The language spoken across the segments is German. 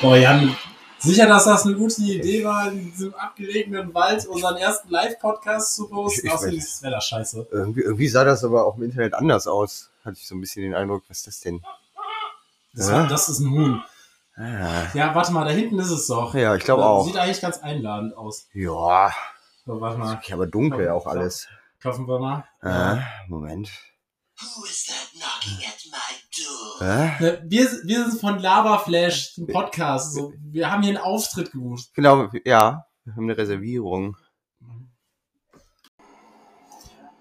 Boah, Jan, sicher, dass das eine gute Idee war, in diesem abgelegenen Wald unseren ersten Live-Podcast zu posten. Ich- ich Außerdem ist das Wetter scheiße. Irgendwie, irgendwie sah das aber auch im Internet anders aus. Hatte ich so ein bisschen den Eindruck, was ist das denn? Das, Ja? das ist ein Huhn. Ah, Ja, warte mal, da hinten ist es doch. ja, ich glaube Das auch. Sieht eigentlich ganz einladend aus. Ja, So, warte mal. okay, aber dunkel auch alles. Klopfen wir mal. Ah, Moment. Who is that knocking at my Ah, Äh, Wir, wir sind von Lava Flash, dem Podcast. So, wir haben hier einen Auftritt gebucht. genau, ja, wir haben eine Reservierung.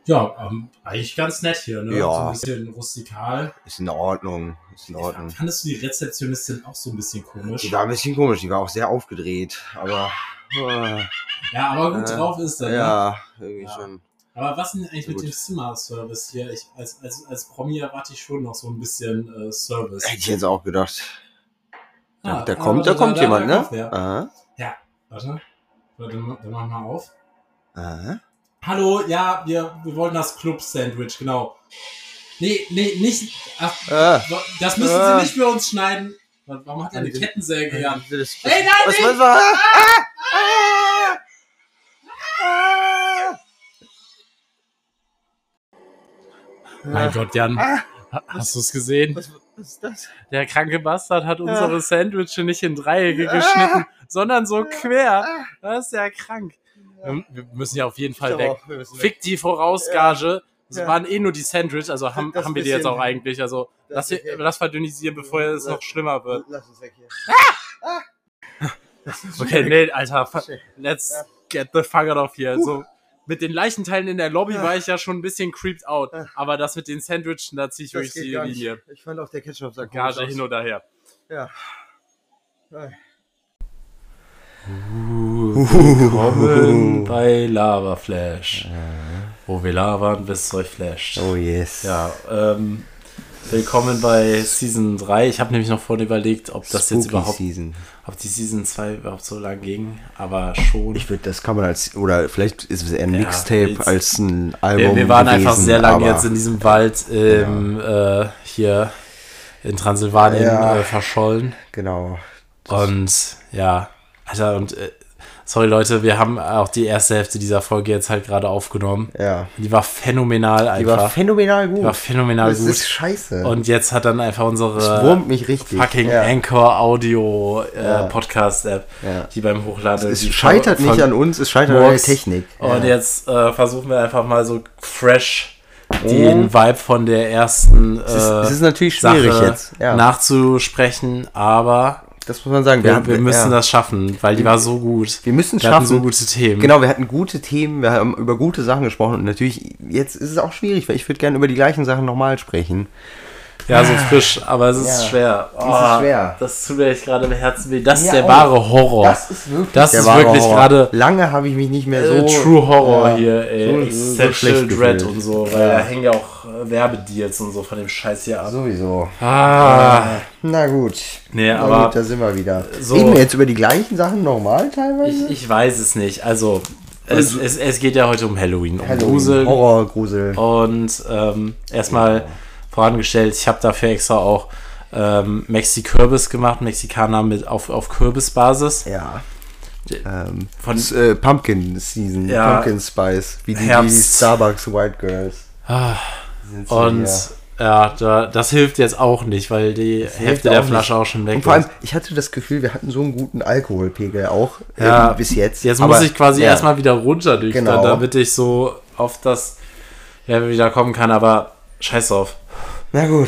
Ja, ähm, eigentlich ganz nett hier, ne? Ja. So ein bisschen rustikal. Ist in Ordnung, ist in Ordnung. Fandest du die Rezeptionistin auch so ein bisschen komisch? Die war ein bisschen komisch, die war auch sehr aufgedreht, aber äh, Ja, aber gut Äh, drauf ist er. Ne? ja, irgendwie Ja. schon. Aber was denn eigentlich mit Gut. dem Zimmerservice hier? Ich, als, als, als Promi erwarte ich schon noch so ein bisschen äh, Service. Hätte ich jetzt auch gedacht. Ah, da, da ah, kommt, da da- kommt da- jemand, ne? kommt wer. Aha. Warte, warte, dann mach mal auf. Aha. Hallo, ja, wir, wir wollen das Club-Sandwich, genau. Nee, nee, nicht. Ach, Ah. das müssen Ah. Sie nicht für uns schneiden. Warum hat er eine Kettensäge, Jan? Das, Ey, nein, was, nicht! was war? Ah! Ah! Mein Gott, Jan. Ah, Hast du es gesehen? was, was ist das? Der kranke Bastard hat unsere Ah. Sandwiches nicht in Dreiecke Ah. geschnitten, sondern so quer. Ah. Das ist ja krank. Wir wir müssen ja auf jeden Fall weg. Fick die Vorausgage. Es Ja. waren eh nur die Sandwich, also haben, Das haben wir die jetzt auch eigentlich. Also das lass, wir- lass verdünnisieren, bevor es noch schlimmer wird. Lass uns weg hier. Okay, nee, Alter, let's Ja. get the fuck out of here. So, mit den Leichenteilen in der Lobby Ja. war ich ja schon ein bisschen creeped out. Ja. Aber das mit den Sandwichen, da zieh ich Das wirklich die nicht. Linie. Ich fand auch der Ketchup komisch Gage aus. hin oder her. Ja. Willkommen bei Lava Flash. Wo wir labern, bis es euch flasht. Oh yes. Ja, ähm, willkommen bei Season 3. Ich habe nämlich noch vorhin überlegt, ob das jetzt Spooky überhaupt, Season. ob die Season 2 überhaupt so lang ging, aber schon. Ich würde, das kann man als, oder vielleicht ist es eher ein Ja, Mixtape jetzt- als ein Album. wir, wir waren gewesen, einfach sehr lange jetzt in diesem Wald ähm, äh, hier in Transsilvanien Ja. äh, verschollen. Genau. Und ja, Alter, und äh, sorry Leute, wir haben auch die erste Hälfte dieser Folge jetzt halt gerade aufgenommen. Ja. Die war phänomenal Die war einfach. phänomenal gut. Die war phänomenal das gut. ist scheiße. Und jetzt hat dann einfach unsere fucking ja. Anchor Audio äh, Ja. Podcast App, Ja. die beim Hochladen Es scheitert nicht an uns, es scheitert an der. Technik. Und jetzt äh, versuchen wir einfach mal so fresh den Vibe von der ersten äh, es, ist, es ist natürlich schwierig Sache jetzt. Nachzusprechen, aber das muss man sagen. wir, haben- wir müssen ja. das schaffen, weil die war so gut. Wir müssen Wir hatten so schaffen. gute Themen. Genau, wir hatten gute Themen, wir haben über gute Sachen gesprochen und natürlich, jetzt ist es auch schwierig, weil ich würde gerne über die gleichen Sachen nochmal sprechen. Ja, so frisch, aber es ist Ja. schwer. Es ist schwer. Das tut mir echt gerade im Herzen weh. Das ist der oh. wahre Horror. Das ist wirklich, Das ist wirklich gerade Lange habe ich mich nicht mehr äh, so. True Horror ja, hier, ey. so- so Essential Dread und so, weil da hängen ja auch äh, Werbedeals und so von dem Scheiß hier ab. Sowieso. Ah, Na gut. nee, Na aber gut, da sind wir wieder. so- Reden wir jetzt über die gleichen Sachen nochmal teilweise? ich, ich weiß es nicht. Also, es, es, es geht ja heute um Halloween, um Halloween, Grusel. Horror, Grusel. Und ähm, erstmal vorangestellt, ich habe dafür extra auch ähm, Mexi-Kürbis gemacht, Mexikaner mit auf, auf Kürbisbasis. Ja. Ähm, Von- das, äh, Pumpkin Season, Ja. Pumpkin Spice, wie die, die. Starbucks White Girls. Ah, Und ja, da, das hilft jetzt auch nicht, weil die hilft Hälfte der Flasche auch schon weg Und vor allem, ist. ich hatte das Gefühl, wir hatten so einen guten Alkoholpegel auch Ja, ähm, bis jetzt. Jetzt Aber, muss ich quasi ja, erstmal wieder runterdüchtern, Genau. damit ich so auf das ja, wieder kommen kann, aber scheiß drauf. Na gut.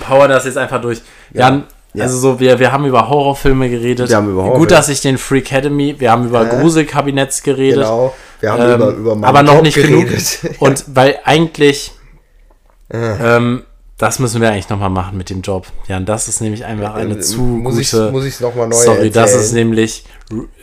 Power das jetzt einfach durch. Ja. Jan, Ja. also so, wir, wir haben über Horrorfilme geredet. Wir haben über Gut, Horrorfilme. dass ich den Free Academy, wir haben über Äh, Gruselkabinetts geredet. Genau. Wir haben Ähm, über, über meinen aber noch Top nicht geredet. genug. Und weil eigentlich, Äh. ähm, das müssen wir eigentlich nochmal machen mit dem Job. Jan, das ist nämlich einfach eine Ähm, zu muss ich gute... muss ich nochmal neu Sorry, das erzählen. ist nämlich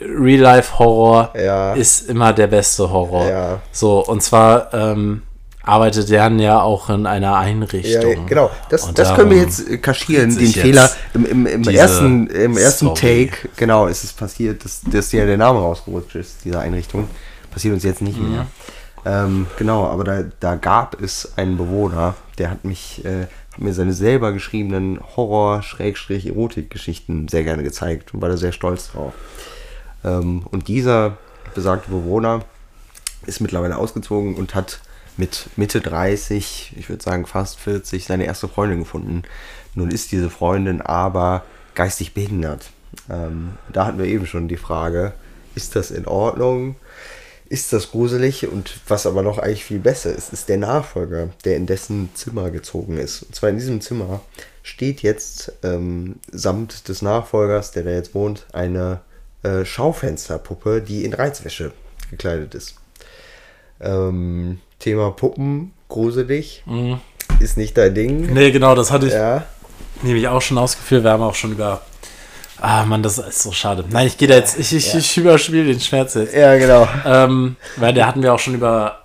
Real-Life-Horror Ja. ist immer der beste Horror. Ja. So, und zwar ähm, arbeitet Jan ja auch in einer Ja, Einrichtung. genau. Das, das können wir jetzt äh, kaschieren, den Fehler. jetzt Im, im, im ersten, im ersten Story. Take, genau, ist es passiert, dass, dass ja der Name rausgerutscht ist, dieser Einrichtung. Passiert uns jetzt nicht Mhm. mehr. Ähm, genau, aber da, da gab es einen Bewohner, der hat mich äh, mir seine selber geschriebenen Horror-Erotik-Geschichten sehr gerne gezeigt und war da sehr stolz drauf. Ähm, und dieser besagte Bewohner ist mittlerweile ausgezogen und hat mit Mitte 30, ich würde sagen fast 40, seine erste Freundin gefunden. Nun ist diese Freundin aber geistig behindert. Ähm, da hatten wir eben schon die Frage, ist das in Ordnung? Ist das gruselig? Und was aber noch eigentlich viel besser ist, ist der Nachfolger, der in dessen Zimmer gezogen ist. Und zwar in diesem Zimmer steht jetzt ähm, samt des Nachfolgers, der da jetzt wohnt, eine äh, Schaufensterpuppe, die in Reizwäsche gekleidet ist. Ähm, Thema Puppen, gruselig, ist nicht dein Ding. Nee, genau, das hatte ich Ja, nämlich auch schon ausgeführt. Wir haben auch schon über. Ah, Mann, das ist so schade. Nein, ich gehe da jetzt. Ich, ich, ich überspiele den Schmerz jetzt. ja, genau. Ähm, weil da hatten wir auch schon über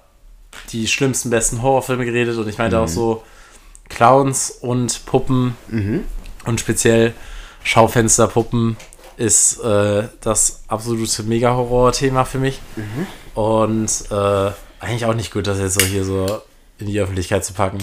die schlimmsten, besten Horrorfilme geredet und ich meinte auch so Clowns und Puppen und speziell Schaufensterpuppen ist äh, das absolute Mega-Horror-Thema für mich. Und äh, eigentlich auch nicht gut, das jetzt so hier so in die Öffentlichkeit zu packen.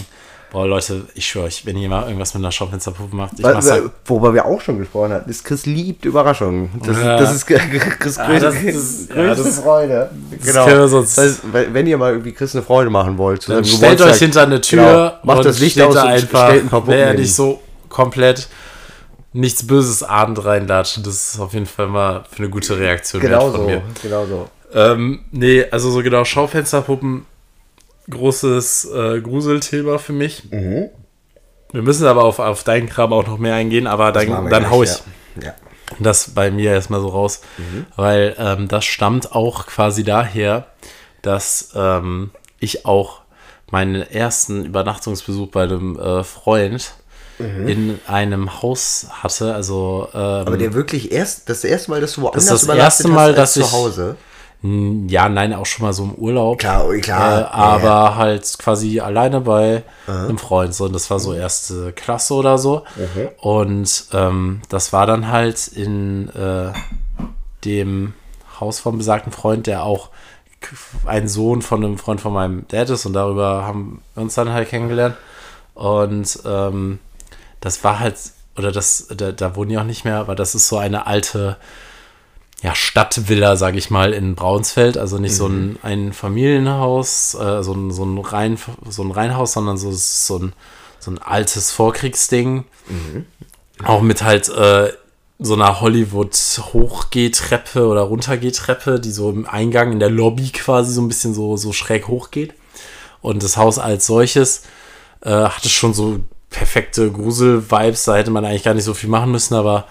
Boah, Leute, ich schwöre euch, wenn ihr mal irgendwas mit einer Schaufensterpuppe macht, ich Weil, mach's halt. worüber wir auch schon gesprochen hatten, ist Chris liebt Überraschungen. Das, Ja. das ist Chris Ah, größte, das ist- ja, größte das- Freude. Genau. können wir sonst- das heißt, wenn ihr mal irgendwie Chris eine Freude machen wollt, zu Dann stellt euch hinter eine Tür, genau, macht und das Licht aus da und einfach, stellt ein paar Puppen hin. nicht so komplett nichts Böses ahnt reinlatschen. Das ist auf jeden Fall mal für eine gute Reaktion wert Genau von so, mir. genau so. Ähm, nee, also so genau Schaufensterpuppen, großes äh, Gruselthema für mich. Mhm. Wir müssen aber auf, auf deinen Kram auch noch mehr eingehen, aber Machen dann, dann gleich, hau ich Ja. ja. das bei mir erstmal so raus, weil ähm, das stammt auch quasi daher, dass ähm, ich auch meinen ersten Übernachtungsbesuch bei einem äh, Freund in einem Haus hatte. Also ähm, Aber der wirklich erst, das erste Mal, dass du woanders ist das erste Mal, hast, dass ich- zu Hause. Ja, nein, auch schon mal so im Urlaub. Klar, oh, klar. Äh, aber halt quasi alleine bei einem Freund. So, und das war so erste Klasse oder so. Und ähm, das war dann halt in äh, dem Haus vom besagten Freund, der auch ein Sohn von einem Freund von meinem Dad ist. Und darüber haben wir uns dann halt kennengelernt. Und ähm, das war halt, oder das, da, da wohnen die auch nicht mehr, aber das ist so eine alte ja, Stadtvilla, sage ich mal, in Braunsfeld. Also nicht so ein, ein Familienhaus, äh, so, ein, so, ein Rein, so ein Reihenhaus, sondern so, so, ein, so ein altes Vorkriegsding. Auch mit halt äh, so einer Hollywood-Hochgehtreppe oder Runtergehtreppe, die so im Eingang in der Lobby quasi so ein bisschen so, so schräg hochgeht. Und das Haus als solches äh, hatte schon so perfekte Grusel-Vibes. Da hätte man eigentlich gar nicht so viel machen müssen, aber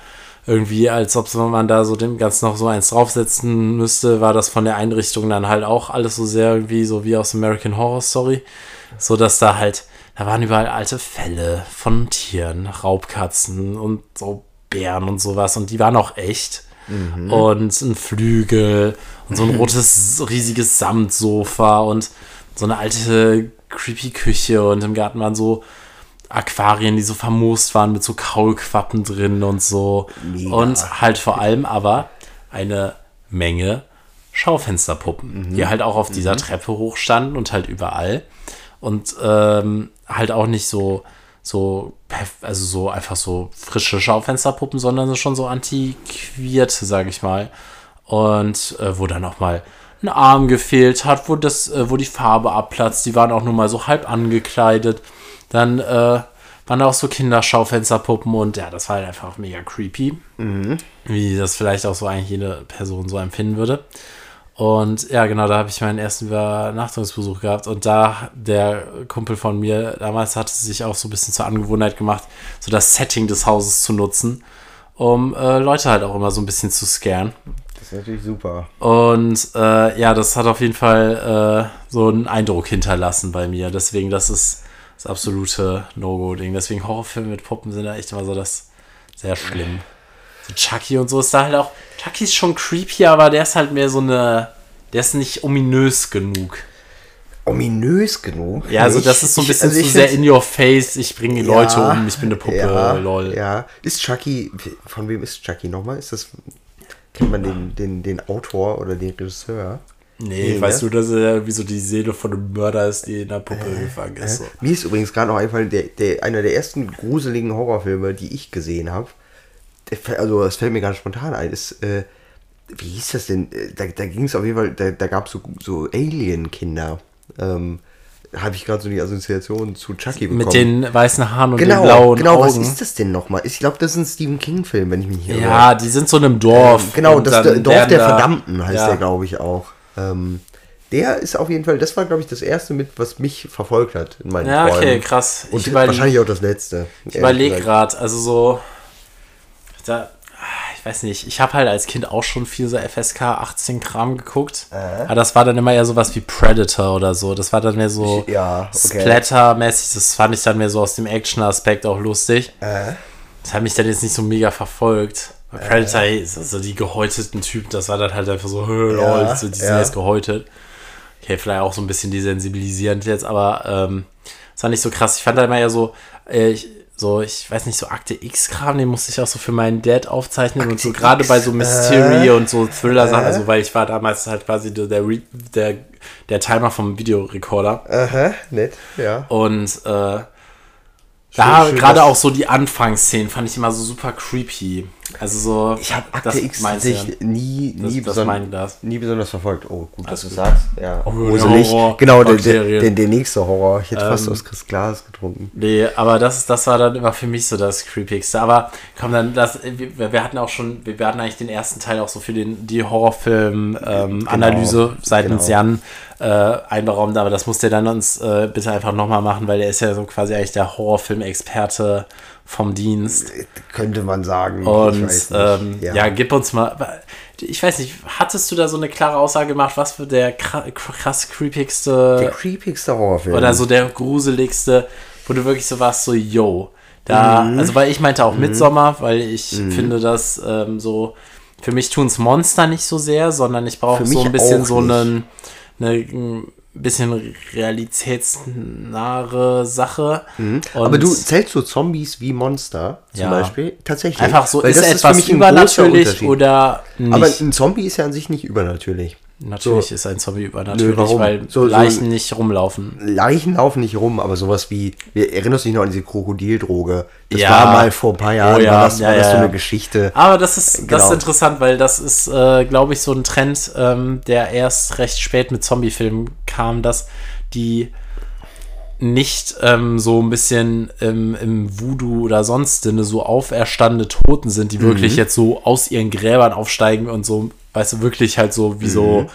irgendwie, als ob man da so dem Ganzen noch so eins draufsetzen müsste, war das von der Einrichtung dann halt auch alles so sehr irgendwie so wie aus American Horror Story. So dass da halt, da waren überall alte Fälle von Tieren, Raubkatzen und so Bären und sowas. Und die waren auch echt. Und ein Flügel und so ein rotes, riesiges Samtsofa und so eine alte, creepy Küche. Und im Garten waren so Aquarien, die so vermoost waren mit so Kaulquappen drin und so. Mega. Und halt vor allem aber eine Menge Schaufensterpuppen, die halt auch auf dieser Treppe hochstanden und halt überall. Und ähm, halt auch nicht so, so, also so einfach so frische Schaufensterpuppen, sondern schon so antiquierte, sage ich mal. Und äh, wo dann auch mal ein Arm gefehlt hat, wo das, äh, wo die Farbe abplatzt, die waren auch nur mal so halb angekleidet. Dann äh, waren da auch so Kinderschaufensterpuppen und ja, das war halt einfach mega creepy. Wie das vielleicht auch so eigentlich jede Person so empfinden würde. Und ja, genau, da habe ich meinen ersten Übernachtungsbesuch gehabt. Und da, der Kumpel von mir damals hatte sich auch so ein bisschen zur Angewohnheit gemacht, so das Setting des Hauses zu nutzen, um äh, Leute halt auch immer so ein bisschen zu scannen. Das ist natürlich super. Und äh, ja, das hat auf jeden Fall äh, so einen Eindruck hinterlassen bei mir. Deswegen, das ist das absolute No-Go-Ding. Deswegen Horrorfilme mit Puppen sind da echt immer so das sehr schlimm. So Chucky und so ist da halt auch. Chucky ist schon creepy, aber der ist halt mehr so eine. Der ist nicht ominös genug. Ominös genug. Ja, also Ich- das ist so ein ich- bisschen also zu ich sehr find's- in your face. Ich bringe die Leute Ja, um, ich bin eine Puppe, ja, lol. Ja, ist Chucky, von wem ist Chucky nochmal? Ist das, kennt man den, den, den Autor oder den Regisseur? Nee, Nee, weißt ne? du, dass er irgendwie so die Seele von einem Mörder ist, die in der Puppe gefangen ist. So. Mir ist übrigens gerade noch eingefallen, der, der, einer der ersten gruseligen Horrorfilme, die ich gesehen habe, also das fällt mir ganz spontan ein, ist, äh, wie hieß das denn? Äh, Da, da ging es auf jeden Fall, da, da gab es so, so Alien-Kinder. Ähm, habe ich gerade so die Assoziation zu Chucky bekommen. Mit den weißen Haaren und genau, den blauen genau, was Augen. ist das denn nochmal? Ich glaube, das ist ein Stephen King-Film, wenn ich mich hier ja, die sind so in einem Dorf. Ähm, genau, das Dorf der da- Verdammten heißt ja. der, glaube ich, auch. Ähm, der ist auf jeden Fall, das war, glaube ich, das erste mit, was mich verfolgt hat in meinen Ja, okay, Träumen. krass. Und Ich wahrscheinlich auch das letzte. Ich überlege gerade, also so, da, ich weiß nicht, ich habe halt als Kind auch schon viel so FSK 18 Kram geguckt. Aber das war dann immer eher sowas wie Predator oder so. Das war dann mehr so Ja, okay. Splatter-mäßig. Das fand ich dann mehr so aus dem Action-Aspekt auch lustig. Äh. Das hat mich dann jetzt nicht so mega verfolgt. Bei Predator, ey, ist also die gehäuteten Typen, das war dann halt einfach so, Ja, so, die sind ja. jetzt gehäutet. Okay, vielleicht auch so ein bisschen desensibilisierend jetzt, aber ähm, das war nicht so krass. Ich fand da immer eher so, äh, ich, so, ich weiß nicht, so Akte X-Kram, den musste ich auch so für meinen Dad aufzeichnen und so Akte gerade bei so Mystery äh, und so Thriller-Sachen, äh. also weil ich war damals halt quasi der, der, Re- der, der Timer vom Videorekorder Aha, nett, ja. und äh, da gerade auch so die Anfangsszenen fand ich immer so super creepy. Also so. Ich habe das Akte X tatsächlich nie, Das- nie, das beson- Glas. nie besonders verfolgt. Oh, gut, dass Alles du sagst. Ja, Oh, gruselig. Horror, Genau, der, der, der, der nächste Horror. Ich hätte fast Ähm, aus Chris Glas getrunken. Nee, aber das, das war dann immer für mich so das Creepigste. Aber komm, dann, das, wir, wir hatten auch schon, wir hatten eigentlich den ersten Teil auch so für den, die Horrorfilm-Analyse seitens genau. Jan äh, einberaumt, aber das musste er dann uns äh, bitte einfach nochmal machen, weil er ist ja so quasi eigentlich der Horrorfilm-Experte vom Dienst. Könnte man sagen. Und ähm, ja. gib uns mal. Ich weiß nicht, hattest du da so eine klare Aussage gemacht, was für der kra- krass creepigste der creepigste Horrorfilm. oder so der gruseligste, wo du wirklich so warst, so, yo. Da, Mhm. also weil ich meinte auch Midsommer, weil ich finde, dass ähm, so, für mich tun es Monster nicht so sehr, sondern ich brauche so ein bisschen so einen, eine, ein bisschen realitätsnahe Sache. Mhm. Aber du zählst so Zombies wie Monster zum Ja. Beispiel? Tatsächlich. einfach so, Weil ist das für etwas mich ein großer übernatürlich oder nicht? Aber ein Zombie ist ja an sich nicht übernatürlich. Natürlich So. ist ein Zombie übernatürlich, Nö, warum? weil So- so- Leichen nicht rumlaufen. Leichen laufen nicht rum, aber sowas wie, wir erinnerst dich noch an diese Krokodildroge. Das Ja. war mal vor ein paar Jahren, Oh ja, war das, ja, war das so eine Geschichte. Aber das ist, das Genau. ist interessant, weil das ist, äh, glaube ich, so ein Trend, ähm, der erst recht spät mit Zombie-Filmen kam, dass die nicht ähm, so ein bisschen im, im Voodoo oder sonst so auferstandene Toten sind, die wirklich Mhm. jetzt so aus ihren Gräbern aufsteigen und so, weißt du, wirklich halt so wie so Mhm.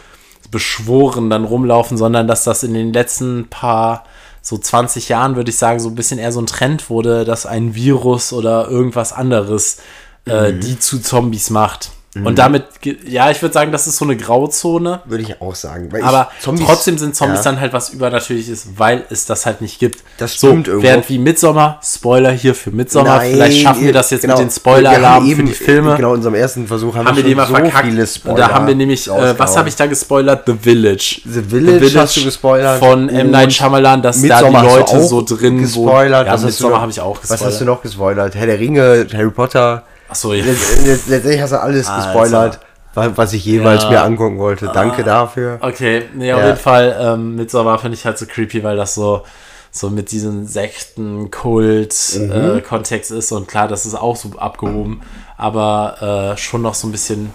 beschworen dann rumlaufen, sondern dass das in den letzten paar so 20 Jahren, würde ich sagen, so ein bisschen eher so ein Trend wurde, dass ein Virus oder irgendwas anderes äh, Mhm. die zu Zombies macht. Und damit, ja, ich würde sagen, das ist so eine Grauzone. Würde ich auch sagen. Aber Zombies, trotzdem sind Zombies ja, dann halt was Übernatürliches, weil es das halt nicht gibt. Das stimmt so, irgendwo. Während wie Midsommer, Spoiler hier für Midsommer, vielleicht schaffen wir das jetzt genau. mit den Wir Spoiler-Alarm haben für die Filme. Genau, in unserem ersten Versuch haben, haben wir wir die mal so verkackt. viele Und Spoiler da haben wir nämlich, äh, was habe ich da gespoilert? The Village. The Village hast du gespoilert. Von M. Night Und Shyamalan, dass da Midsommar die hast du Leute so drin gespoilert. Ja, Midsommar habe ich auch Was hast du gespoilert. noch gespoilert? Herr der Ringe, Harry Potter. Achso, ja. Letzt- letzt- Letztendlich hast du alles Alter. gespoilert, wa- was ich jeweils Ja. mir angucken wollte. Danke dafür. Okay, nee, auf Ja. jeden Fall, ähm, Midsommar finde ich halt so creepy, weil das so, so mit diesem Sekten-Kult-Kontext ist und klar, das ist auch so abgehoben, aber äh, schon noch so ein bisschen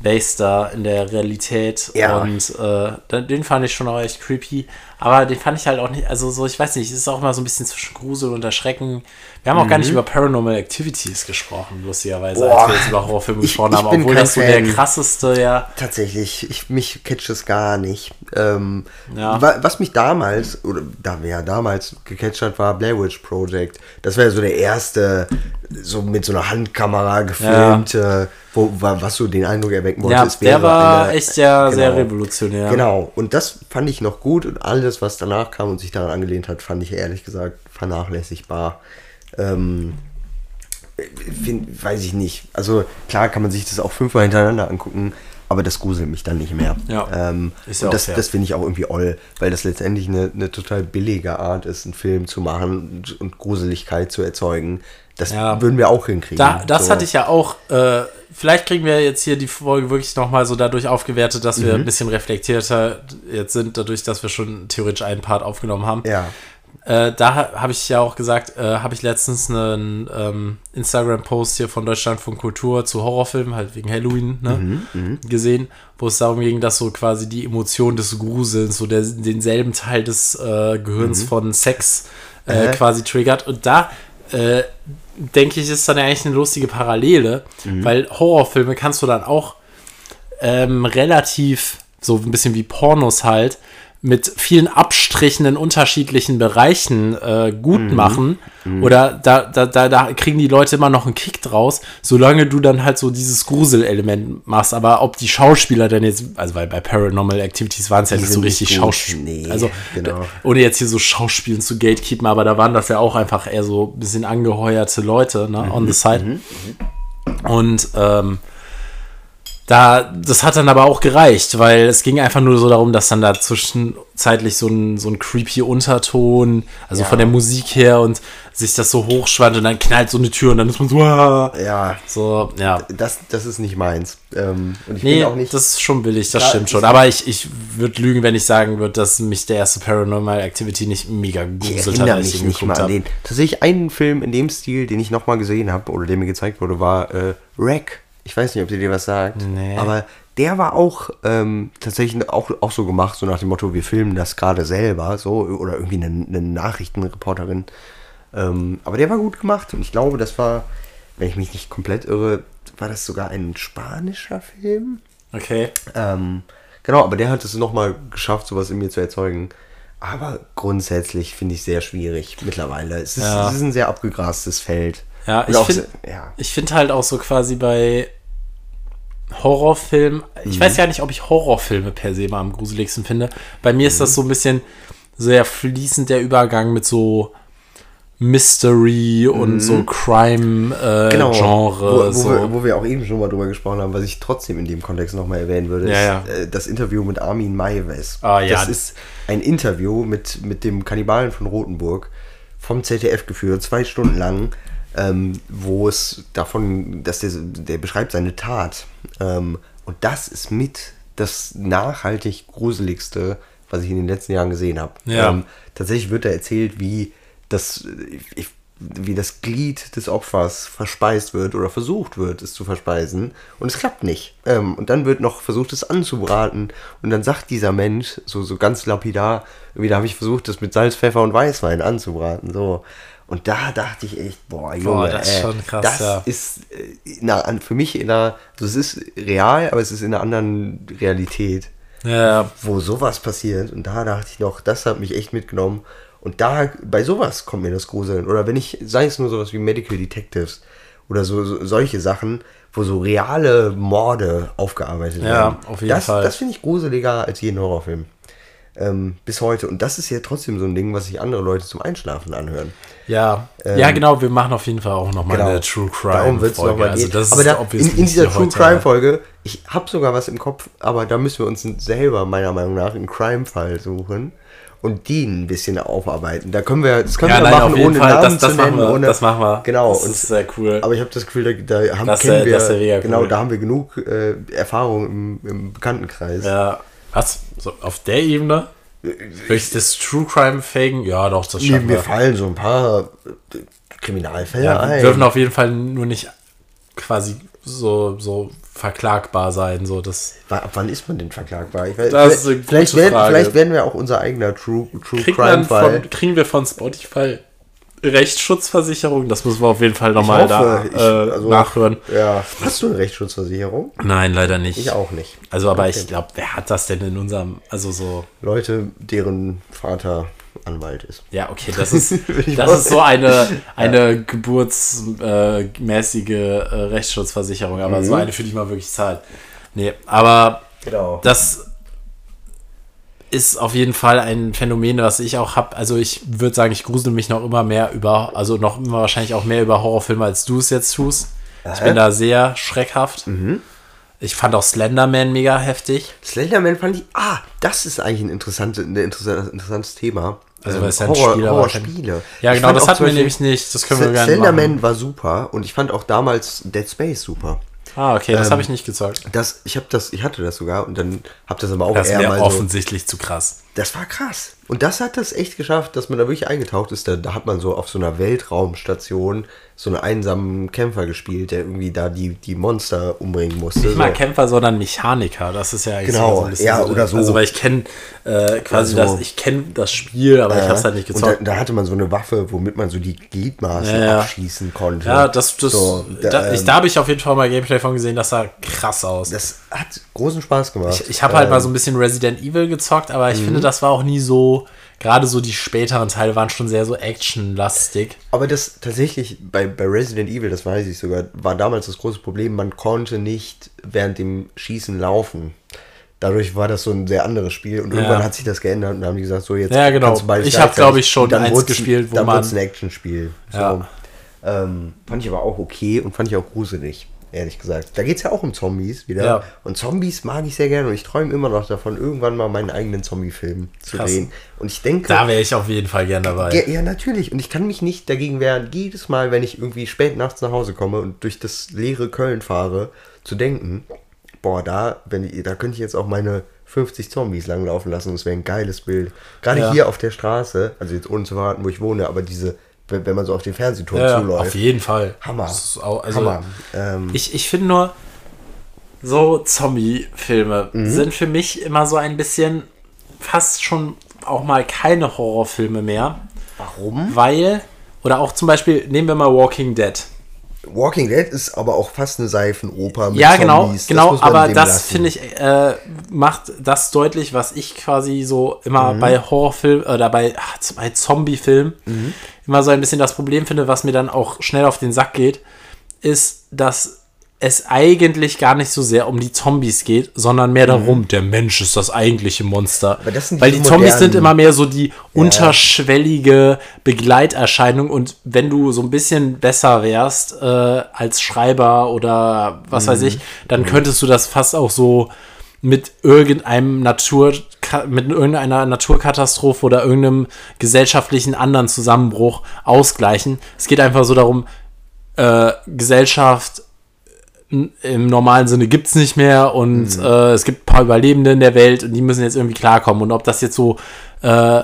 based da in der Realität Ja. und äh, den- fand ich schon auch echt creepy, aber den fand ich halt auch nicht, also so, ich weiß nicht, es ist auch mal so ein bisschen zwischen Grusel und Erschrecken. Wir haben auch gar nicht über Paranormal Activities gesprochen, lustigerweise, als Mhm. Boah. wir jetzt über Horrorfilme Ich- gesprochen ich haben, bin obwohl das so der krasseste, ja, Tatsächlich, ich, mich catcht es gar nicht. Ähm, Ja. wa- Was mich damals, oder da ja damals gecatcht hat, war Blair Witch Project. Das war ja so der erste, so mit so einer Handkamera gefilmt, äh, wo, wa- was so den Eindruck erwecken wollte. Ja, es wäre der war eine- echt ja sehr genau. revolutionär. Genau, und das fand ich noch gut und alles, was danach kam und sich daran angelehnt hat, fand ich ehrlich gesagt vernachlässigbar. Ähm, find, weiß ich nicht. Also klar kann man sich das auch fünfmal hintereinander angucken, aber das gruselt mich dann nicht mehr. Ja, ähm, ist ja und auch das, das finde ich auch irgendwie oll, weil das letztendlich eine, eine total billige Art ist, einen Film zu machen und, und Gruseligkeit zu erzeugen. Das Ja. würden wir auch hinkriegen. Da, das So. hatte ich ja auch äh, vielleicht kriegen wir jetzt hier die Folge wirklich nochmal so dadurch aufgewertet, dass Mhm. wir ein bisschen reflektierter jetzt sind, dadurch, dass wir schon theoretisch einen Part aufgenommen haben. Ja. Äh, da ha- habe ich ja auch gesagt, äh, habe ich letztens einen ähm, Instagram-Post hier von Deutschlandfunk Kultur zu Horrorfilmen, halt wegen Halloween, ne, Mhm, gesehen, wo es darum ging, dass so quasi die Emotion des Gruselns, so der, denselben Teil des äh, Gehirns von Sex Äh. quasi triggert. Und da äh, denke ich, ist dann ja eigentlich eine lustige Parallele, weil Horrorfilme kannst du dann auch ähm, relativ, so ein bisschen wie Pornos halt, mit vielen Abstrichen in unterschiedlichen Bereichen äh, gut machen. Oder da, da, da, da kriegen die Leute immer noch einen Kick draus, solange du dann halt so dieses Gruselelement machst. Aber ob die Schauspieler denn jetzt, also weil bei Paranormal Activities waren es ja nicht so richtig. Schauspieler. Nee, also genau. ohne jetzt hier so Schauspielen zu gatekeepen, aber da waren das ja auch einfach eher so ein bisschen angeheuerte Leute, ne, on the side. Und ähm, da, das hat dann aber auch gereicht, weil es ging einfach nur so darum, dass dann da zwischenzeitlich so ein, so ein creepy Unterton, also Ja. von der Musik her und sich das so hochschwand und dann knallt so eine Tür und dann ist man so, ah, Ja, so, ja. das, das ist nicht meins. Ähm, und ich Nee, bin auch nicht. das ist schon billig, das Ja, stimmt schon. Aber ich, ich würde lügen, wenn ich sagen würde, dass mich der erste Paranormal Activity nicht mega ich gegruselt hat, als ich ihn nicht mal an den. Tatsächlich einen Film in dem Stil, den ich nochmal gesehen habe oder der mir gezeigt wurde, war äh, Wreck. Ich weiß nicht, ob dir dir was sagt. Nee. Aber der war auch ähm, tatsächlich auch, auch so gemacht, so nach dem Motto, wir filmen das gerade selber, so, oder irgendwie eine, eine Nachrichtenreporterin. Ähm, aber der war gut gemacht und ich glaube, das war, wenn ich mich nicht komplett irre, war das sogar ein spanischer Film. Okay. Ähm, genau, aber der hat es nochmal geschafft, sowas in mir zu erzeugen. Aber grundsätzlich finde ich sehr schwierig mittlerweile. Es ist, Ja. es ist ein sehr abgegrastes Feld. Ja, ich finde ja. ich find halt auch so quasi bei Horrorfilmen, ich Mhm. weiß ja nicht, ob ich Horrorfilme per se mal am gruseligsten finde. Bei mir Mhm. ist das so ein bisschen sehr fließend der Übergang mit so Mystery und so Crime-Genre. Mhm. Genau, wo, wo, so. wir, wo wir auch eben schon mal drüber gesprochen haben, was ich trotzdem in dem Kontext nochmal erwähnen würde, Ja, ist ja. äh, das Interview mit Armin Maives. Ah, ja. Das ist ein Interview mit, mit dem Kannibalen von Rothenburg vom ZDF geführt, zwei Stunden lang, ähm, wo es davon, dass der, der beschreibt seine Tat. Ähm, und das ist mit das nachhaltig gruseligste, was ich in den letzten Jahren gesehen habe. Ja. Ähm, tatsächlich wird da erzählt, wie das, wie das Glied des Opfers verspeist wird oder versucht wird, es zu verspeisen. Und es klappt nicht. Ähm, und dann wird noch versucht, es anzubraten. Und dann sagt dieser Mensch, so, so ganz lapidar, irgendwie, da habe ich versucht, das mit Salz, Pfeffer und Weißwein anzubraten. So. Und da dachte ich echt, boah, Junge, das ist schon krass, das ja. ist äh, na, für mich in einer, das ist real, aber es ist in einer anderen Realität ja, wo sowas passiert. Und da dachte ich noch, das hat mich echt mitgenommen. Und da, bei sowas kommt mir das Gruseln. Oder wenn ich, sei es nur sowas wie Medical Detectives oder so, so solche Sachen, wo so reale Morde aufgearbeitet Ja, werden. auf jeden das, Fall. Das finde ich gruseliger als jeden Horrorfilm. Ähm, bis heute. Und das ist ja trotzdem so ein Ding, was sich andere Leute zum Einschlafen anhören. ja. ja, genau, wir machen auf jeden Fall auch nochmal eine True Crime Ähm, genau. Darum wird es nochmal Also das aber da, in, in dieser True Crime Folge, ich habe sogar was im Kopf, aber da müssen wir uns selber meiner Meinung nach einen Crime-Fall suchen und den ein bisschen aufarbeiten. Da können wir, das können Ja, wir nein, machen, ohne Fall. Namen Das- das zu nennen. wir. Ohne, Das machen wir. Genau. Das und, ist sehr cool. Aber ich habe das Gefühl, da, da haben, Das kennen wär- wir, das genau, cool. da haben wir genug äh, Erfahrung im, im Bekanntenkreis. Ja, was? So, auf der Ebene? Wirklich das True Crime faken? Ja, doch, das Mir, schaffen mir wir. fallen so ein paar äh, Kriminalfälle Ja, ein. wir dürfen auf jeden Fall nur nicht quasi so, so verklagbar sein. So, das Ab wann ist man denn verklagbar? Ich weiß, Das ist eine vielleicht, gute werden, Frage. vielleicht werden wir auch unser eigener True, True Crime Fall. von, kriegen wir von Spotify Rechtsschutzversicherung. Das müssen wir auf jeden Fall nochmal da ich- äh, also- nachhören. Ja. Hast du eine Rechtsschutzversicherung? Nein, leider nicht. Ich auch nicht. Also, aber Okay. ich glaube, wer hat das denn in unserem, also so, Leute, deren Vater Anwalt ist. ja, okay, das ist, das mal- ist so eine, eine geburtsmäßige äh, äh, Rechtsschutzversicherung, aber Mhm. so eine, für die man wirklich zahlt. Nee, aber Genau. das ist auf jeden Fall ein Phänomen, was ich auch habe. Also ich würde sagen, ich grusel mich noch immer mehr über, also noch immer wahrscheinlich auch mehr über Horrorfilme, als du es jetzt tust. Ich bin da sehr schreckhaft. Mhm. Ich fand auch Slenderman mega heftig. Slenderman fand ich, ah, das ist eigentlich ein, interessante, ein interessant, interessantes Thema. Also, Ähm, weil es ja ein Horror, Spiel, aber Horrorspiele. Ja, Ich genau, das hatten wir nämlich nicht. Das können wir Sl- gerne Slenderman machen. war super und ich fand auch damals Dead Space super. Ah, okay, das Ähm, habe ich nicht gezockt. Das, ich habe das, ich hatte das sogar und dann habe das aber auch Das ist eher mir mal so. offensichtlich zu krass. Das war krass. Und das hat das echt geschafft, dass man da wirklich eingetaucht ist. Da, da hat man so auf so einer Weltraumstation so einen einsamen Kämpfer gespielt, der irgendwie da die, die Monster umbringen musste. Nicht mal so. Kämpfer, sondern Mechaniker. Das ist ja eigentlich Genau, so ein bisschen ja, oder so. Also, weil ich kenne äh, quasi Also- das, ich kenne das Spiel, aber ich habe es halt nicht und da, gezockt. da hatte man so eine Waffe, womit man so die Gliedmaßen Ja, ja. abschießen konnte. Ja, das, das, So, da, ich, ähm, da habe ich auf jeden Fall mal Gameplay von gesehen, das sah krass aus. Das hat großen Spaß gemacht. ich ich habe halt Ähm, mal so ein bisschen Resident Evil gezockt, aber ich finde, das war auch nie so, gerade so die späteren Teile waren schon sehr so actionlastig. Aber das tatsächlich bei, bei Resident Evil, das weiß ich sogar, war damals das große Problem, man konnte nicht während dem Schießen laufen. Dadurch war das so ein sehr anderes Spiel und irgendwann hat sich das geändert und dann haben die gesagt, so jetzt Ja, genau. kannst du beides Ich hab, gleichzeitig. glaub ich, schon dann eins gespielt, wo dann man- wurd's ein Actionspiel. So. Ja. Ähm, fand ich aber auch okay und fand ich auch gruselig, ehrlich gesagt. Da geht es ja auch um Zombies wieder. Ja. Und Zombies mag ich sehr gerne und ich träume immer noch davon, irgendwann mal meinen eigenen Zombie-Film zu Krass. drehen. Und ich denke, Da wäre ich auf jeden Fall gern dabei. ja, ja, natürlich. Und ich kann mich nicht dagegen wehren, jedes Mal, wenn ich irgendwie spät nachts nach Hause komme und durch das leere Köln fahre, zu denken, boah, da, wenn ich, da könnte ich jetzt auch meine 50 Zombies langlaufen lassen und es wäre ein geiles Bild. Gerade Ja. hier auf der Straße, also jetzt ohne zu verraten, wo ich wohne, aber diese, wenn man so auf den Fernsehturm Ja, zuläuft. auf jeden Fall. Hammer. Auch, also, Hammer. Ähm, Ich, ich finde nur, so Zombie-Filme Mhm. sind für mich immer so ein bisschen fast schon auch mal keine Horrorfilme mehr. warum? Weil, oder auch zum Beispiel, nehmen wir mal Walking Dead. Walking Dead ist aber auch fast eine Seifenoper mit ja, genau, Zombies. Das genau, aber das finde ich, äh, macht das deutlich, was ich quasi so immer Mhm. bei Horrorfilmen oder bei, ach, bei Zombie-Filmen Mhm. immer so ein bisschen das Problem finde, was mir dann auch schnell auf den Sack geht, ist, dass es eigentlich gar nicht so sehr um die Zombies geht, sondern mehr darum, der Mensch ist das eigentliche Monster. Mhm. Aber das sind Weil die Zombies sind immer mehr so die unterschwellige Begleiterscheinung und wenn du so ein bisschen besser wärst äh, als Schreiber oder was weiß Mhm. ich, dann könntest du das fast auch so mit irgendeinem Natur mit irgendeiner Naturkatastrophe oder irgendeinem gesellschaftlichen anderen Zusammenbruch ausgleichen. Es geht einfach so darum, äh, Gesellschaft im normalen Sinne gibt es nicht mehr und äh, es gibt ein paar Überlebende in der Welt und die müssen jetzt irgendwie klarkommen. Und ob das jetzt so, äh,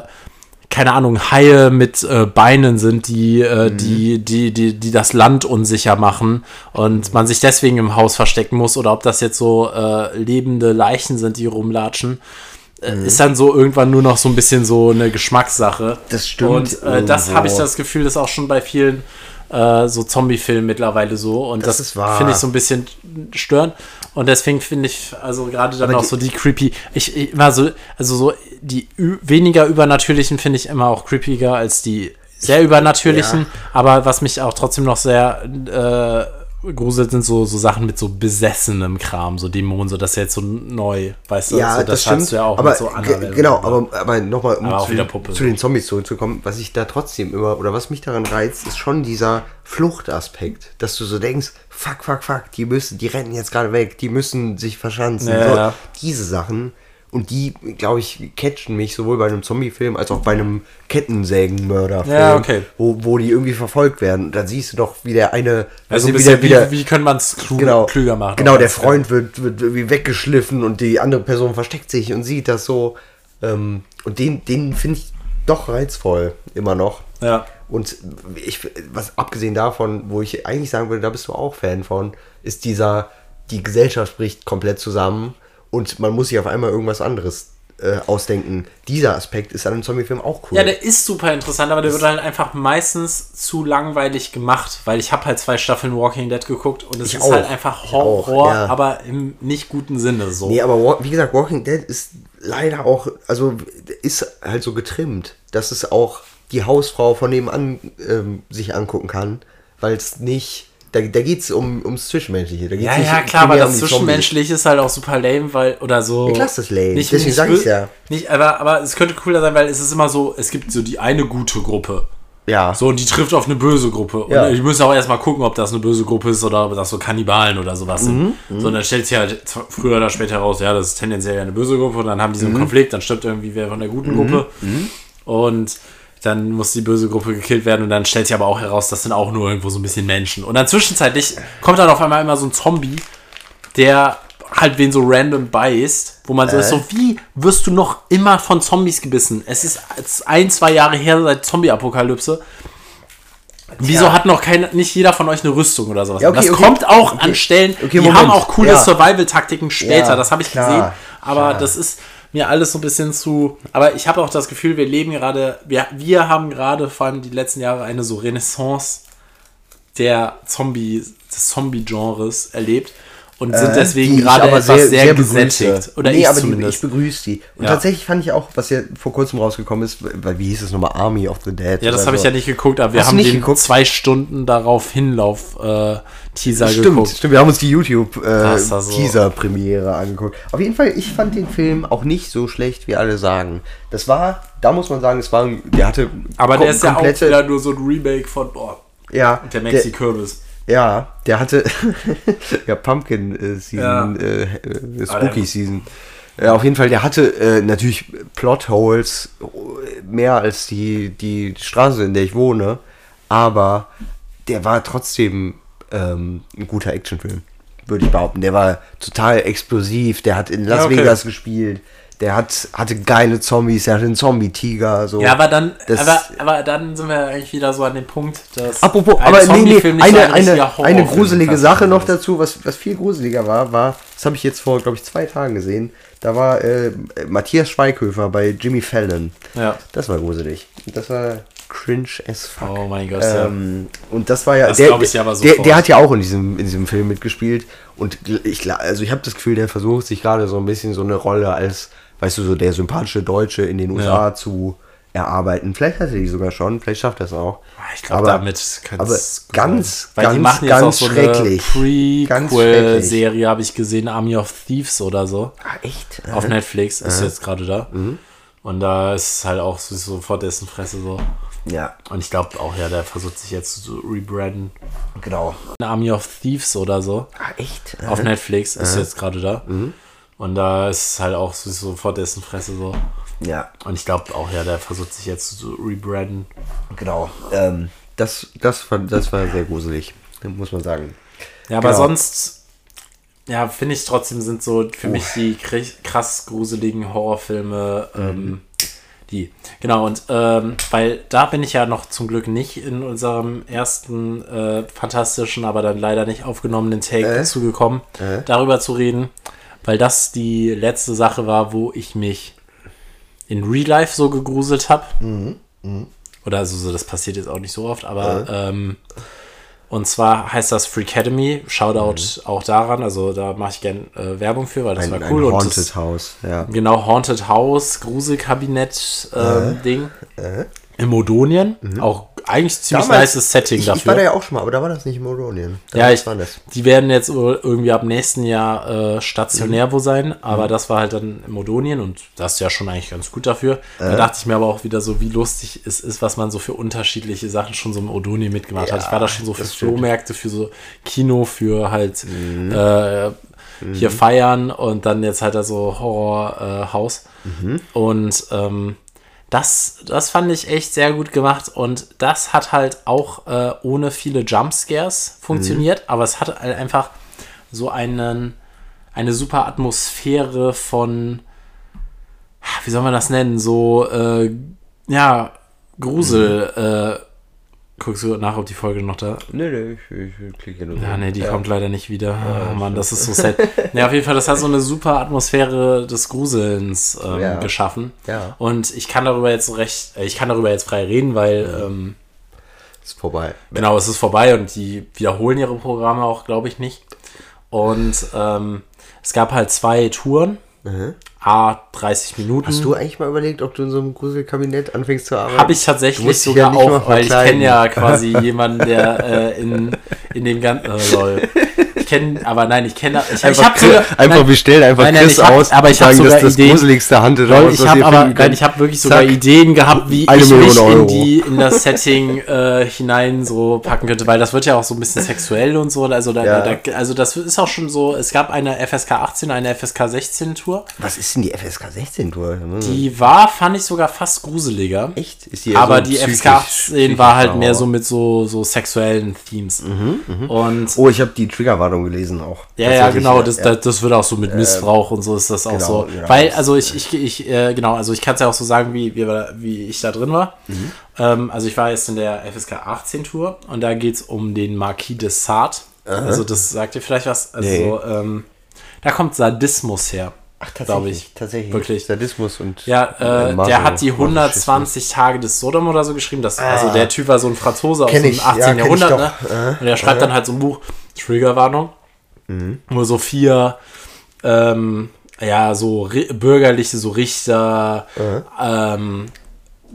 keine Ahnung, Haie mit äh, Beinen sind, die, äh, die, die, die, die das Land unsicher machen und man sich deswegen im Haus verstecken muss oder ob das jetzt so äh, lebende Leichen sind, die rumlatschen. äh, Ist dann so irgendwann nur noch so ein bisschen so eine Geschmackssache. Das stimmt Und das habe ich das Gefühl, ist auch schon bei vielen äh, so Zombie-Filmen mittlerweile so. Und Das das, ist wahr. finde ich so ein bisschen störend. Und deswegen finde ich, also gerade dann Aber auch so die creepy, ich, ich immer so, also so die weniger übernatürlichen finde ich immer auch creepiger als die sehr übernatürlichen. Ja. Aber was mich auch trotzdem noch sehr äh, gruselt, sind so, so Sachen mit so besessenem Kram, so Dämonen, so das ist jetzt so neu, weißt du? Ja, so, das, hattest stimmt. du ja auch aber mit so genau, so. aber, aber nochmal, um Aber zu, den- Puppe, zu den Zombies zurückzukommen, was ich da trotzdem immer, oder was mich daran reizt, ist schon dieser Fluchtaspekt, dass du so denkst, fuck, fuck, fuck, die müssen, die rennen jetzt gerade weg, die müssen sich verschanzen. Ja, so, ja. Diese Sachen. Und die, glaube ich, catchen mich sowohl bei einem Zombie-Film als auch bei einem Kettensägenmörder-Film, Ja, okay. wo, wo die irgendwie verfolgt werden. Und dann siehst du doch, wie der eine, Also ein bisschen, wie, wie könnte man es klug, genau, klüger machen? Genau, der Freund wird, wird irgendwie weggeschliffen und die andere Person versteckt sich und sieht das so. Ähm, und den, den finde ich doch reizvoll, immer noch. Ja. Und ich, was abgesehen davon, wo ich eigentlich sagen würde, da bist du auch Fan von, ist dieser, die Gesellschaft bricht komplett zusammen und man muss sich auf einmal irgendwas anderes äh, ausdenken. Dieser Aspekt ist an einem Zombie-Film auch cool. Ja, der ist super interessant, aber der wird halt einfach meistens zu langweilig gemacht, weil ich habe halt zwei Staffeln Walking Dead geguckt und es Ich ist auch. halt einfach Horror, auch, ja. aber im nicht guten Sinne so. Nee, aber wie gesagt, Walking Dead ist leider auch, also ist halt so getrimmt, dass es auch die Hausfrau von nebenan ähm, sich angucken kann, weil es nicht, da, da geht es um, ums Zwischenmenschliche. Da geht's ja, ja, klar, aber das um Zwischenmenschliche ist halt auch super lame, weil, oder so. Ja, klar ist das lame. Nicht, Deswegen nicht sag ich's bö- ja. Nicht, aber, aber es könnte cooler sein, weil es ist immer so, es gibt so die eine gute Gruppe. Ja, So, und die trifft auf eine böse Gruppe. Ja. Und ich muss auch erstmal gucken, ob das eine böse Gruppe ist oder ob das so Kannibalen oder sowas Mhm, sind. So, und dann stellt sich halt früher oder später raus, ja, das ist tendenziell eine böse Gruppe. Und dann haben die Mhm. so einen Konflikt, dann stirbt irgendwie wer von der guten Gruppe. Und dann muss die böse Gruppe gekillt werden und dann stellt sich aber auch heraus, das sind auch nur irgendwo so ein bisschen Menschen. Und dann zwischenzeitlich kommt dann auf einmal immer so ein Zombie der halt wen so random beißt, wo man so ist, so wie wirst du noch immer von Zombies gebissen? Es ist ein, zwei Jahre her seit Zombie-Apokalypse. Wieso Ja. hat noch kein, nicht jeder von euch eine Rüstung oder sowas? Ja, okay, das okay. kommt auch Okay. an Stellen, Okay, die Moment. haben auch coole Ja. Survival-Taktiken später, das habe ich klar, gesehen. Aber klar. das ist mir alles so ein bisschen zu. Aber ich habe auch das Gefühl, wir leben gerade, wir, wir haben gerade vor allem die letzten Jahre eine so Renaissance der Zombie, des Zombie-Genres erlebt und sind Äh, deswegen die ich gerade aber etwas sehr, begrüße. gesättigt. Oder nee, ich aber die, zumindest. ich begrüße die. Und Ja. tatsächlich fand ich auch, was ja vor kurzem rausgekommen ist, weil wie hieß es nochmal, Army of the Dead. ja, das habe ich so. ja nicht geguckt, aber wir Hast du haben den geguckt? zwei Stunden darauf Hinlauf äh, Teaser Stimmt, geguckt. stimmt, wir haben uns die Das war so- YouTube-Teaser-Premiere angeguckt. Auf jeden Fall, ich fand den Film auch nicht so schlecht, wie alle sagen. Das war, da muss man sagen, es war, der hatte Aber der ist ja auch wieder nur so ein Remake von boah, ja, der Mexi-Kürbis. Ja, der hatte ja Pumpkin äh, Season, Ja. Äh, äh, Spooky der- Season. Ja, auf jeden Fall, der hatte äh, natürlich Plotholes äh, mehr als die, die Straße, in der ich wohne, aber der war trotzdem ähm, ein guter Actionfilm, würde ich behaupten. Der war total explosiv, der hat in Las Ja, okay. Vegas gespielt, der hat, hatte geile Zombies, der hatte einen Zombie-Tiger. So. Ja, aber dann, Das- aber, aber dann sind wir eigentlich wieder so an dem Punkt, dass Apropos, aber nee, nee, eine, ein eine, eine gruselige Sache noch dazu, was, was viel gruseliger war, war, das habe ich jetzt vor, glaube ich, zwei Tagen gesehen, da war äh, Matthias Schweighöfer bei Jimmy Fallon. Ja. Das war gruselig. Das war cringe as fuck. Oh mein Gott, ja. Ähm, und das war ja, Das der, ich aber der, der hat ja auch in diesem, in diesem Film mitgespielt und ich, also ich habe das Gefühl, der versucht sich gerade so ein bisschen so eine Rolle als, weißt du, so der sympathische Deutsche in den USA Ja. zu erarbeiten. Vielleicht hat er die sogar schon, vielleicht schafft er es auch. Ich glaube, Aber- damit aber es ganz, sein. Weil ganz, die machen jetzt ganz auch so eine schrecklich. Ganz Prequel-Serie, habe ich gesehen, Army of Thieves oder so. Ah, echt? Auf Netflix ist jetzt gerade da. Und da ist halt auch so, sofort dessen Fresse so. Ja, Und ich glaube auch, ja, der versucht sich jetzt zu rebranden. genau. Army of Thieves oder so. Ah, echt? Auf Netflix ist jetzt gerade da. Und da ist halt auch so, sofort dessen Fresse so. Ja, Und ich glaube auch, ja, der versucht sich jetzt zu rebranden. genau. Ähm, das, das, war, das war sehr gruselig, muss man sagen. Ja, aber Genau. sonst, ja, finde ich trotzdem sind so für mich die kr- krass gruseligen Horrorfilme ähm, die. Genau, und ähm, weil da bin ich ja noch zum Glück nicht in unserem ersten äh, fantastischen, aber dann leider nicht aufgenommenen Take Äh? zugekommen, darüber zu reden, weil das die letzte Sache war, wo ich mich in Real Life so gegruselt habe. Oder also so, das passiert jetzt auch nicht so oft, aber ähm, und zwar heißt das Freakademy. Shoutout auch daran. Also da mache ich gern äh, Werbung für, weil das Ein, war ein cool. und Haunted das, House, ja. genau, Haunted House, Gruselkabinett ähm, Ding. Im Odonien. Auch eigentlich ziemlich nices Setting ich, dafür. Ich war da ja auch schon mal, aber da war das nicht im Oronien. Ja, ich, war das? die werden jetzt irgendwie ab nächsten Jahr äh, stationär wo sein, aber das war halt dann im Odonien und das ist ja schon eigentlich ganz gut dafür. Da dachte ich mir aber auch wieder so, wie lustig es ist, was man so für unterschiedliche Sachen schon so im Odonien mitgemacht hat. Ich war da schon so für. Flohmärkte, für so Kino, für halt äh, hier feiern und dann jetzt halt da so Horrorhaus. Äh, Haus. Und ähm, das, das fand ich echt sehr gut gemacht und das hat halt auch äh, ohne viele Jumpscares funktioniert, aber es hat halt einfach so einen, eine super Atmosphäre von, wie soll man das nennen, so, äh, ja, Grusel. Äh, guckst du nach, ob die Folge noch da Nee, nee, ich, ich klicke nur. ja, nee, die kommt leider nicht wieder. oh Mann, das ist so sad. ja, auf jeden Fall, das hat so eine super Atmosphäre des Gruselns ähm, Ja. geschaffen. Ja. Und ich kann darüber jetzt recht, äh, ich kann darüber jetzt frei reden, weil ähm, Ist vorbei. genau, es ist vorbei und die wiederholen ihre Programme auch, glaube ich, nicht. Und ähm, es gab halt zwei Touren, a 30 Minuten. Hast du eigentlich mal überlegt, ob du in so einem Gruselkabinett anfängst zu arbeiten? Habe ich tatsächlich sogar ja auch, weil ich kenne ja quasi jemanden, der äh, in, in dem ganzen. Äh, lol. Ich kenne, aber nein, ich kenne. Ich, ich Einfach, habe Chris- einfach bestellen, einfach nein, nein, Chris ich hab- aus. aber ich hab sagen, sogar das ist das gruseligste Lol, House, ich habe aber, nein, ich habe wirklich sogar Zack. Ideen gehabt, wie ich mich in die in das Setting äh, hinein so packen könnte, weil das wird ja auch so ein bisschen sexuell und so. Also, da, Ja. da, also das ist auch schon so. Es gab eine FSK 18, eine FSK 16 Tour. Was ist denn die FSK 16 Tour? Die war, fand ich sogar fast gruseliger. Echt? Ist die eher Aber so die FSK 18 war halt mehr so mit so, so sexuellen Themes. Und Oh, ich habe die Triggerwarnung gelesen auch. Ja, ja, genau, ja, das, ja. das, das wird auch so mit Missbrauch und so ist das auch genau, so. genau, Weil, also ich, ich, ich äh, genau, also ich kann es ja auch so sagen, wie, wie, wie ich da drin war. Mhm. Ähm, also ich war jetzt in der FSK 18 Tour und da geht es um den Marquis de Sade. Also das sagt dir vielleicht was. Also Nee. ähm, da kommt Sadismus her. Ach, glaube ich. Tatsächlich. Wirklich. Sadismus und. Ja, äh, der hat die Masochismus. 120 Tage des Sodom oder so geschrieben. Das, Also der Typ war so ein Franzose aus Ah. Dem ich, 18. ja, Jahrhundert. Ne? Äh, Und der schreibt dann halt so ein Buch, Triggerwarnung, Mhm. wo so vier ähm, ja, so bürgerliche, so Richter, ähm,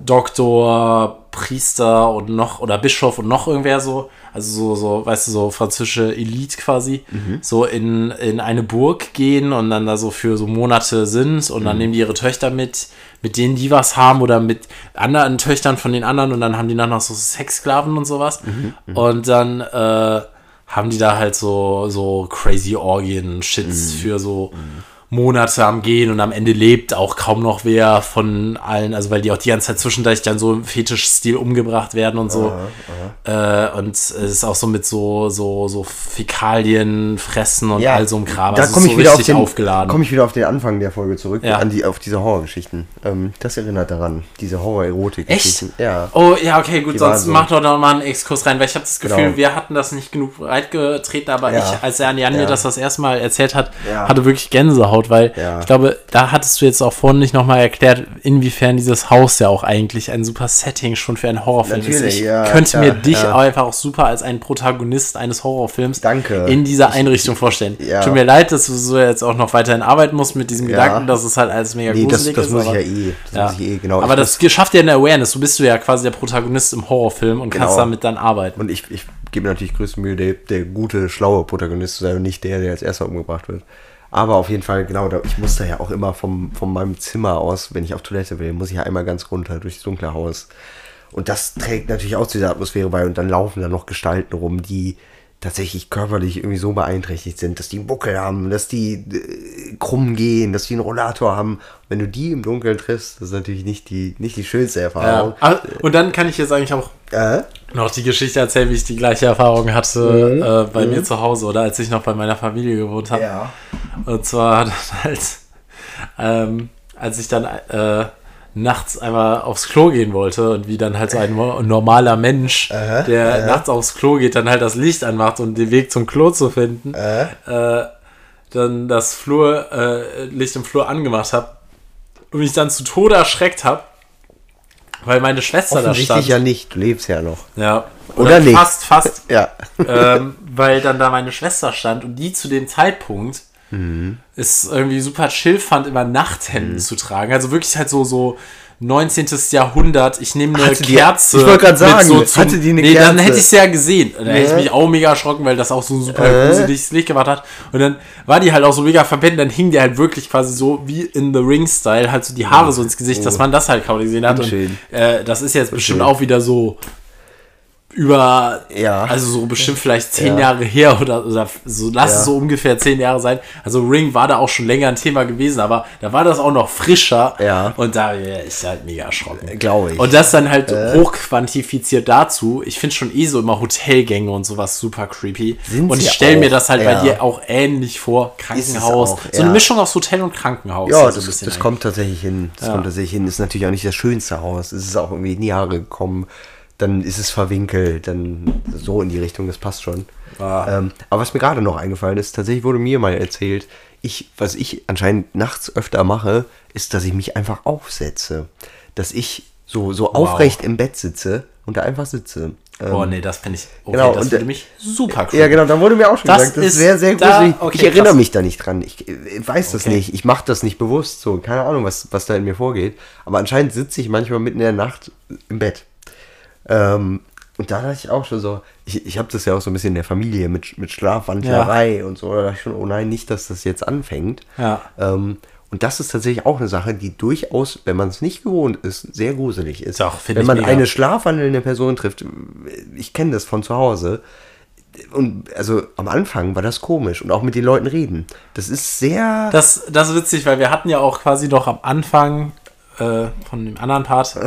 Doktor, Priester und noch, oder Bischof und noch irgendwer so, also so, so, weißt du, so französische Elite quasi, so in, in eine Burg gehen und dann da so für so Monate sind und dann nehmen die ihre Töchter mit, mit denen die was haben oder mit anderen Töchtern von den anderen und dann haben die dann noch so Sexsklaven und sowas. Und dann, äh, haben die da halt so, so crazy Orgien-Shits für so Monate am Gehen und am Ende lebt auch kaum noch wer von allen, also weil die auch die ganze Zeit zwischendurch dann so im Fetischstil umgebracht werden und so. Äh, und es ist auch so mit so, so, so Fäkalien fressen und all so einem Kram. Da Also komme ich so wieder auf richtig den, aufgeladen. Komme ich wieder auf den Anfang der Folge zurück, Ja. an die, auf diese Horrorgeschichten. Ähm, das erinnert daran, diese Horror-Erotik-Geschichten. Ja. Oh, ja, okay, gut, Die sonst so. mach doch noch mal einen Exkurs rein, weil ich habe das Gefühl, Genau. wir hatten das nicht genug breitgetreten, aber Ja. ich, als er an Jan mir Ja. das das erste Mal erzählt hat, Ja. hatte wirklich Gänsehaut, weil Ja. ich glaube, da hattest du jetzt auch vorhin nicht nochmal erklärt, inwiefern dieses Haus ja auch eigentlich ein super Setting schon für einen Horrorfilm ist. Natürlich, Ich ja, könnte klar, mir dich ja. einfach auch super als einen Protagonist eines Horrorfilms Danke. in dieser Einrichtung vorstellen. ja. Tut mir leid, dass du so jetzt auch noch weiterhin arbeiten musst mit diesem Ja. Gedanken, dass es halt alles mega Nee, das, gruselig das ist. muss ich aber- ja eh. Das ja. muss ich eh, genau. Aber Ich das schafft dir eine Awareness. Du bist du ja quasi der Protagonist im Horrorfilm und kannst Genau. damit dann arbeiten. Und ich, ich gebe mir natürlich größte Mühe, der, der gute, schlaue Protagonist zu sein und nicht der, der als erster umgebracht wird. Aber auf jeden Fall, genau, ich muss da ja auch immer vom, von meinem Zimmer aus, wenn ich auf Toilette will, muss ich ja einmal ganz runter durchs dunkle Haus. Und das trägt natürlich auch zu dieser Atmosphäre bei. Und dann laufen da noch Gestalten rum, die tatsächlich körperlich irgendwie so beeinträchtigt sind, dass die einen Buckel haben, dass die äh, krumm gehen, dass die einen Rollator haben. Wenn du die im Dunkeln triffst, das ist natürlich nicht die, nicht die schönste Erfahrung. ja. Ah, Und dann kann ich jetzt eigentlich auch Äh? noch die Geschichte erzählen, wie ich die gleiche Erfahrung hatte äh, bei mir zu Hause oder als ich noch bei meiner Familie gewohnt habe. Ja. Und zwar dann halt, ähm, als ich dann äh, nachts einmal aufs Klo gehen wollte und wie dann halt so ein normaler Mensch, der nachts aufs Klo geht, dann halt das Licht anmacht, um den Weg zum Klo zu finden, äh, dann das Flur, äh, Licht im Flur angemacht habe und mich dann zu Tode erschreckt habe, weil meine Schwester da stand. ja nicht, du lebst ja noch. Ja. Oder nicht? Fast, fast. Ja. ähm, weil dann da meine Schwester stand und die zu dem Zeitpunkt Mhm. es irgendwie super chill fand, immer Nachthemden zu tragen. Also wirklich halt so, so 19. Jahrhundert, ich nehme eine Hatte die- Kerze. ich wollte gerade sagen, zum- hatte die eine nee, dann Kerze? hätte ich es ja gesehen. Dann hätte ich mich auch mega erschrocken, weil das auch so ein super Äh. gruseliges Licht gemacht hat. Und dann war die halt auch so mega verpennt, dann hing die halt wirklich quasi so wie in The Ring-Style, halt so die Haare so ins Gesicht, dass man das halt kaum gesehen hat. Und äh, das ist jetzt bestimmt Unschön. auch wieder so über, Ja. also so bestimmt vielleicht zehn Ja. Jahre her oder, oder so, lass Ja. es so ungefähr zehn Jahre sein. Also Ring war da auch schon länger ein Thema gewesen, aber da war das auch noch frischer. Ja. Und da ich halt mega erschrocken. Glaube ich. Und das dann halt hochquantifiziert dazu. Ich finde schon eh so immer Hotelgänge und sowas super creepy. Sind und ich stelle mir das halt bei dir auch ähnlich vor. Krankenhaus. So eine. Mischung aus Hotel und Krankenhaus. ja, ist so ein das, bisschen das kommt tatsächlich hin. Das kommt tatsächlich hin. Ist natürlich auch nicht das schönste Haus. Es ist auch irgendwie in die Jahre gekommen. Dann ist es verwinkelt. Dann so in die Richtung. Das passt schon. Ah. Ähm, aber was mir gerade noch eingefallen ist, tatsächlich wurde mir mal erzählt, ich, was ich anscheinend nachts öfter mache, ist, dass ich mich einfach aufsetze. Dass ich so, so aufrecht im Bett sitze und da einfach sitze. Ähm, Boah, nee, das finde ich. Okay, genau, das würde mich super creepy. Ja, genau, da wurde mir auch schon Das gesagt, das ist sehr, sehr da- gruselig. okay, ich erinnere krass. mich da nicht dran. Ich, äh, weiß das Okay. nicht. Ich mache das nicht bewusst so. Keine Ahnung, was, was da in mir vorgeht. Aber anscheinend sitze ich manchmal mitten in der Nacht im Bett. Ähm, und da dachte ich auch schon so, ich, ich habe das ja auch so ein bisschen in der Familie mit, mit Schlafwandlerei und so. Da dachte ich schon, oh nein, nicht, dass das jetzt anfängt. Ja. Ähm, und das ist tatsächlich auch eine Sache, die durchaus, wenn man es nicht gewohnt ist, sehr gruselig ist. Doch, wenn man eine schlafwandelnde Person trifft, ich kenne das von zu Hause, und also am Anfang war das komisch und auch mit den Leuten reden. Das ist sehr. Das, das ist witzig, weil wir hatten ja auch quasi noch am Anfang äh, von dem anderen Part,